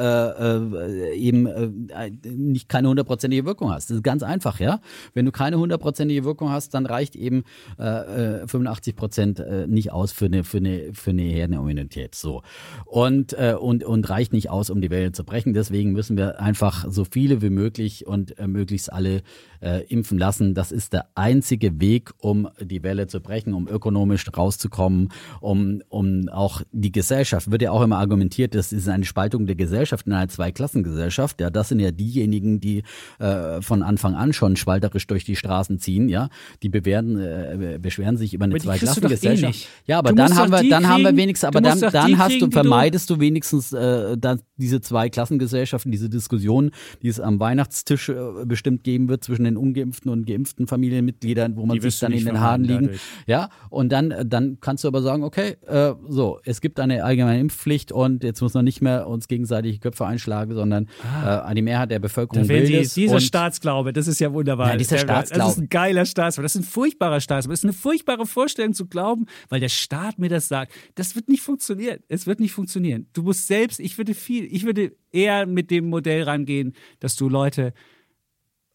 eben nicht keine hundertprozentige Wirkung hast. Das ist ganz einfach, ja. Wenn du keine hundertprozentige Wirkung hast, dann reicht eben äh, äh, 85 Prozent äh, nicht aus für eine für eine für eine Herdenimmunität. So und äh, und und reicht nicht aus, um die Welle zu brechen. Deswegen müssen wir einfach so viele wie möglich und äh, möglichst alle äh, impfen lassen. Das ist der einzige Weg, um die Welle zu brechen, um ökonomisch rauszukommen, um um auch die Gesellschaft wird ja auch immer argumentiert, das ist eine Spaltung der Gesellschaft in eine Zweiklassengesellschaft. Ja, das sind ja diejenigen, die äh, von Anfang an schon spalterisch durch die Straßen ziehen. Ja, die bewerten, äh, beschweren sich über eine eh Zweiklassengesellschaft. nicht. ja, aber Du dann haben wir, dann haben wir kriegen- wenigstens, aber dann, dann hast kriegen, du die du- vermeidest du wenigstens äh, dann diese Zweiklassengesellschaften, diese Diskussion, die es am Weihnachtstisch äh, bestimmt geben wird zwischen den ungeimpften und geimpften Familienmitgliedern, wo man Die sich dann in den Haaren liegen. dadurch. Ja, und dann, äh, dann kannst du aber sagen, okay, äh, so, es gibt eine allgemeine Impfpflicht und jetzt muss man nicht mehr uns gegenseitig Köpfe einschlagen, sondern äh, die Mehrheit der Bevölkerung will die, das dieser Staatsglaube, das ist ja wunderbar. Ja, dieser Das ist ja- Das Staatsglaube. ist ein geiler Staatsglaube. Das ist ein furchtbarer Staatsglaube. Das ist eine furchtbare Vorstellung zu glauben, weil der Staat mir das sagt. Das wird nicht funktionieren. Es wird nicht funktionieren. Du musst selbst, ich würde viel, ich würde eher mit dem Modell rangehen, dass du Leute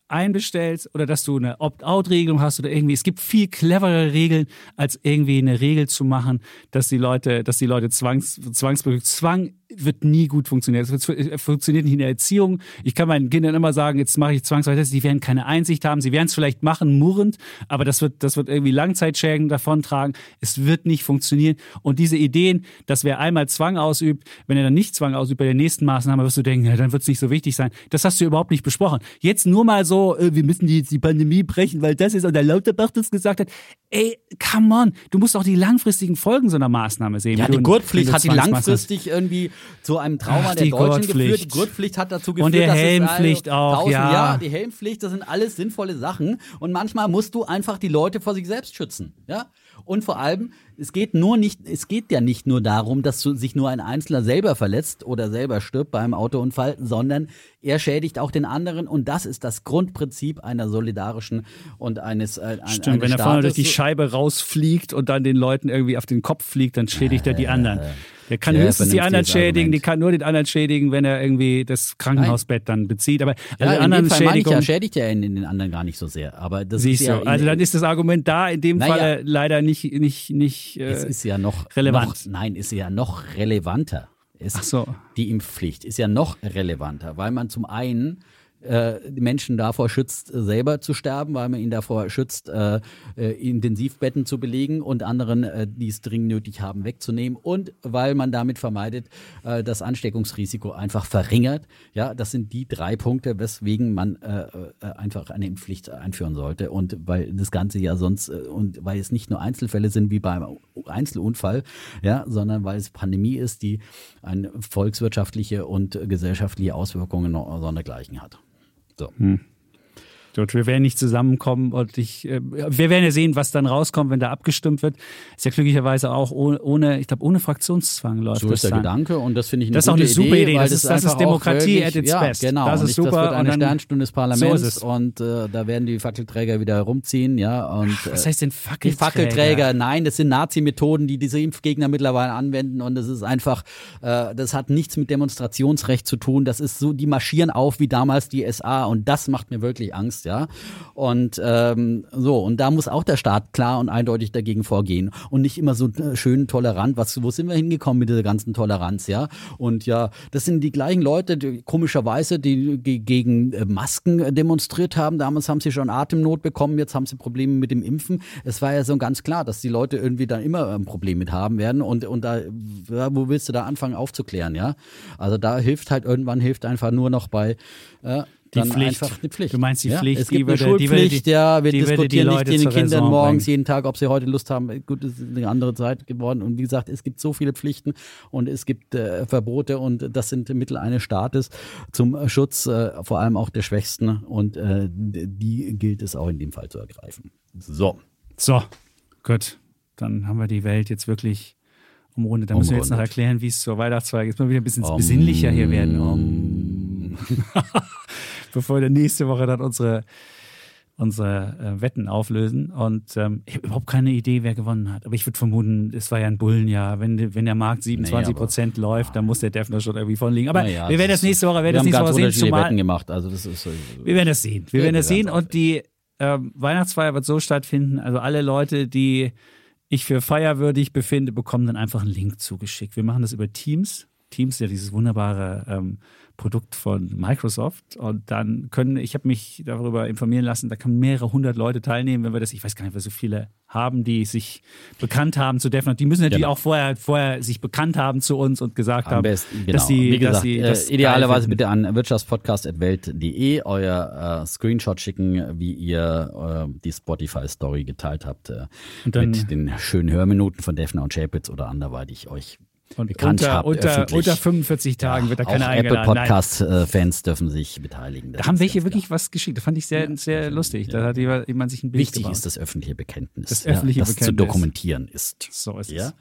einbestellst oder dass du eine Opt-out-Regelung hast oder irgendwie. Es gibt viel cleverere Regeln, als irgendwie eine Regel zu machen, dass die Leute, dass die Leute zwangs, zwangsberückt. Zwang wird nie gut funktionieren. Es funktioniert nicht in der Erziehung. Ich kann meinen Kindern immer sagen, jetzt mache ich zwangsweise das. Die werden keine Einsicht haben. Sie werden es vielleicht machen, murrend, aber das wird, das wird irgendwie Langzeitschäden davontragen. Es wird nicht funktionieren. Und diese Ideen, dass wer einmal Zwang ausübt, wenn er dann nicht Zwang ausübt bei der nächsten Maßnahme, wirst du denken, ja, dann wird es nicht so wichtig sein. Das hast du überhaupt nicht besprochen. Jetzt nur mal so, äh, wir müssen die, die Pandemie brechen, weil das ist, und der Lauterbach das gesagt hat. Ey, come on. Du musst auch die langfristigen Folgen so einer Maßnahme sehen. Ja, die Gurtpflicht hat die langfristig irgendwie zu einem Trauma Ach, der die Deutschen geführt. Die Gurtpflicht. Hat dazu geführt, Und der dass es Helmpflicht also auch, ja. Ja, die Helmpflicht, das sind alles sinnvolle Sachen. Und manchmal musst du einfach die Leute vor sich selbst schützen. Ja? Und vor allem, es geht nur nicht, es geht ja nicht nur darum, dass sich nur ein Einzelner selber verletzt oder selber stirbt beim Autounfall, sondern er schädigt auch den anderen. Und das ist das Grundprinzip einer solidarischen und eines, äh, Stimmt, eines wenn er vorne durch die. Scheibe rausfliegt und dann den Leuten irgendwie auf den Kopf fliegt, dann schädigt er die anderen. Der kann Sehr höchstens die anderen schädigen, die kann nur den anderen schädigen, wenn er irgendwie das Krankenhausbett dann bezieht. Aber Ja, alle in anderen Fall ich ja, Schädigungen. schädigt er in, in den anderen gar nicht so sehr. Aber das Siehst ist ja du, also dann ist das Argument da in dem Naja. Falle leider nicht, nicht, nicht Es äh, ist ja noch relevant. Noch, nein, ist ja noch relevanter. Es, Ach so. Die Impfpflicht ist ja noch relevanter, weil man zum einen die Menschen davor schützt, äh, selber zu sterben, weil man ihn davor schützt, äh, äh, Intensivbetten zu belegen und anderen, äh, die es dringend nötig haben, wegzunehmen und weil man damit vermeidet, äh, das Ansteckungsrisiko einfach verringert. Ja, das sind die drei Punkte, weswegen man äh, äh, einfach eine Impfpflicht einführen sollte und weil das Ganze ja sonst äh, und weil es nicht nur Einzelfälle sind wie beim Einzelunfall, ja, sondern weil es Pandemie ist, die eine volkswirtschaftliche und gesellschaftliche Auswirkungen sondergleichen hat. 走嗯。Gut, wir werden nicht zusammenkommen und ich, äh, wir werden ja sehen, was dann rauskommt, wenn da abgestimmt wird. Ist ja glücklicherweise auch ohne, ich glaube, ohne Fraktionszwang läuft so das. So ist der dann. Gedanke und das finde ich eine Das ist auch eine super Idee. Idee. Das, ist, das ist Demokratie at its ja, best. Genau, das ist und super. Das wird eine und dann, Sternstunde des Parlaments So und äh, da werden die Fackelträger wieder herumziehen, ja. Und, äh, was heißt denn Fackelträger? Die Fackelträger, nein, das sind Nazi-Methoden, die diese Impfgegner mittlerweile anwenden und das ist einfach, äh, das hat nichts mit Demonstrationsrecht zu tun. Das ist so, die marschieren auf wie damals die SA und das macht mir wirklich Angst, ja. Und ähm, so, und da muss auch der Staat klar und eindeutig dagegen vorgehen und nicht immer so äh, schön tolerant. Was, wo sind wir hingekommen mit dieser ganzen Toleranz, ja? Und ja, das sind die gleichen Leute, die, komischerweise, die, gegen äh, Masken demonstriert haben. Damals haben sie schon Atemnot bekommen, jetzt haben sie Probleme mit dem Impfen. Es war ja so ganz klar, dass die Leute irgendwie dann immer ein Problem mit haben werden. Und, und da, ja, wo willst du da anfangen aufzuklären, ja? Also da hilft halt irgendwann hilft einfach nur noch bei äh, die dann Pflicht. einfach die Pflicht. Du meinst die ja? Pflicht, Es die gibt eine würde- die Schulpflicht, die- ja, wir die die diskutieren Leute nicht den Kindern Raison morgens bringen. jeden Tag, ob sie heute Lust haben. Gut, es ist eine andere Zeit geworden. Und wie gesagt, es gibt so viele Pflichten und es gibt äh, Verbote und das sind Mittel eines Staates zum Schutz äh, vor allem auch der Schwächsten und äh, die gilt es auch in dem Fall zu ergreifen. So. So, gut. Dann haben wir die Welt jetzt wirklich umrundet. Da müssen wir jetzt noch erklären, wie es zur Weihnachtszeit Jetzt mal wieder ein bisschen Um, besinnlicher hier werden. Um. Bevor wir nächste Woche dann unsere, unsere äh, Wetten auflösen. Und ähm, ich habe überhaupt keine Idee, wer gewonnen hat. Aber ich würde vermuten, es war ja ein Bullenjahr. Wenn, wenn der Markt 27 Prozent läuft, dann muss der Defner schon irgendwie vorne liegen. Aber Naja, wir werden das nächste Woche, wir das haben nächste Woche sehen. Zumal, Wetten gemacht. Also das ist äh, wir werden das sehen. Wir Ja, werden das sehen und die ähm, Weihnachtsfeier wird so stattfinden. Also alle Leute, die ich für feierwürdig befinde, bekommen dann einfach einen Link zugeschickt. Wir machen das über Teams. Teams ja dieses wunderbare ähm, Produkt von Microsoft. Und dann können, ich habe mich darüber informieren lassen, da können mehrere hundert Leute teilnehmen, wenn wir das, ich weiß gar nicht, wir so viele haben, die sich bekannt haben zu Defner. Die müssen natürlich Genau. auch vorher, vorher sich bekannt haben zu uns und gesagt Am haben, besten, genau. dass sie, gesagt, dass sie das idealerweise bitte an wirtschaftspodcast.welt.de euer äh, Screenshot schicken, wie ihr äh, die Spotify-Story geteilt habt äh, dann- mit den schönen Hörminuten von Defner und Chapitz oder anderweitig euch Und bekannt unter, habt. unter, öffentlich. unter 45 Tagen wird da auch keiner Apple eingeladen. Nein. Podcast-Fans dürfen sich beteiligen. Da haben welche wirklich was geschickt. Das fand ich sehr, sehr lustig. Da hat jemand jemand sich ein Bild Wichtig gebaut. ist das öffentliche Bekenntnis, Das öffentliche ja, das zu Bekenntnis. dokumentieren ist. So ist Ja? es.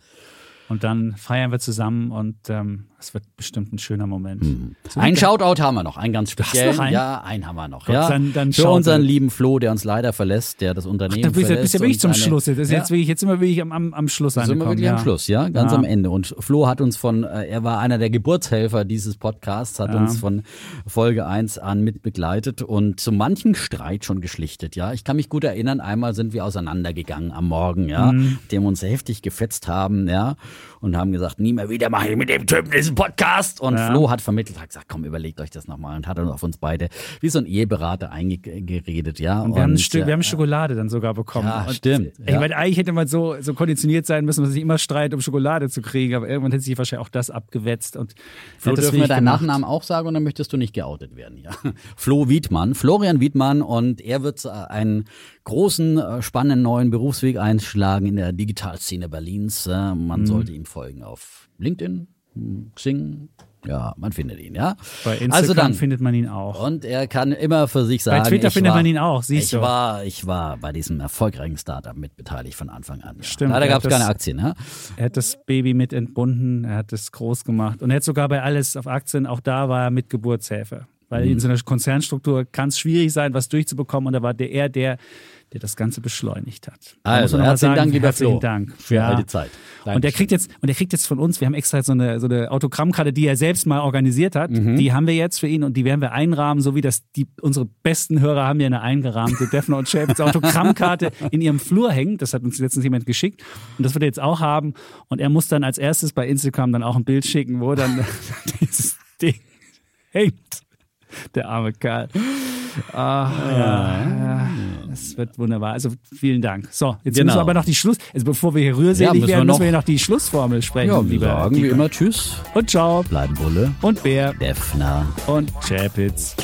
Und dann feiern wir zusammen und ähm, es wird bestimmt ein schöner Moment. So Ein Shoutout haben wir noch, einen ganz speziellen. noch einen? Ja, einen haben wir noch. Gott, ja. dann- dann Für unseren lieben Flo, der uns leider verlässt, der das Unternehmen Da bist, du- verlässt. bist ja wirklich zum seine- Schluss. Das ist Ja. jetzt, wirklich, jetzt sind wir wirklich am, am, am Schluss sind wir angekommen. wirklich ja. am Schluss, ja, ganz Ja. am Ende. Und Flo hat uns von, äh, er war einer der Geburtshelfer dieses Podcasts, hat Ja. uns von Folge 1 an mit begleitet und zu manchen Streit schon geschlichtet, ja. Ich kann mich gut erinnern, einmal sind wir auseinandergegangen am Morgen, ja, Mhm. dem uns heftig gefetzt haben, ja, und haben gesagt, nie mehr wieder mache ich mit dem Typen diesen Podcast. Und Ja. Flo hat vermittelt, hat gesagt, komm, überlegt euch das nochmal und hat dann auf uns beide wie so ein Eheberater eingeredet, ja. Und wir, haben ein Und, Stück, ja, wir haben Schokolade dann sogar bekommen. Ja, und stimmt, Ich ja. meine, eigentlich hätte man so, so konditioniert sein müssen, dass man sich immer streitet, um Schokolade zu kriegen, aber irgendwann hätte sich wahrscheinlich auch das abgewetzt. Und Flo, das dürfen wir deinen gemacht. Nachnamen auch sagen oder möchtest du nicht geoutet werden? Ja. Flo Wiedmann, Florian Wiedmann und er wird äh, einen großen, äh, spannenden neuen Berufsweg einschlagen in der Digitalszene Berlins. Äh, Mhm. Man sollte ihm folgen auf LinkedIn, Xing. Ja, man findet ihn, ja. Bei Instagram also dann, findet man ihn auch. und er kann immer für sich sagen, Twitter ich findet war, man ihn auch, siehst ich du. War, ich war bei diesem erfolgreichen Startup mitbeteiligt von Anfang an. Ja. Stimmt, Leider er gab es keine Aktien. Ja? Er hat das Baby mit entbunden, er hat es groß gemacht und er hat sogar bei alles auf Aktien, auch da war er mit Geburtshelfer. Weil Mhm. in so einer Konzernstruktur kann es schwierig sein, was durchzubekommen und da war der er der, der das Ganze beschleunigt hat. Da Also, herzlichen Dank, lieber herzlichen Flo, Dank. für Ja. all die Zeit. Und er Dankeschön. kriegt jetzt, und er kriegt jetzt von uns, wir haben extra so eine, so eine Autogrammkarte, die er selbst mal organisiert hat. Mhm. Die haben wir jetzt für ihn und die werden wir einrahmen, so wie das die unsere besten Hörer haben ja eine eingerahmte Defner und Chapitz Autogrammkarte in ihrem Flur hängen. Das hat uns letztens jemand geschickt und das wird er jetzt auch haben. Und er muss dann als erstes bei Instagram dann auch ein Bild schicken, wo dann dieses Ding hängt. Der arme Kerl. Ah, ja, ja, das wird wunderbar. Also vielen Dank. So, jetzt Genau. müssen wir aber noch die Schluss, also bevor wir hier rührselig Ja, müssen wir werden, müssen wir hier noch die Schlussformel sprechen. Ja, wir lieber sagen wie Kika. immer Tschüss, Und ciao. bleiben Bulle, Und Bär. Defner. Und Chapitz.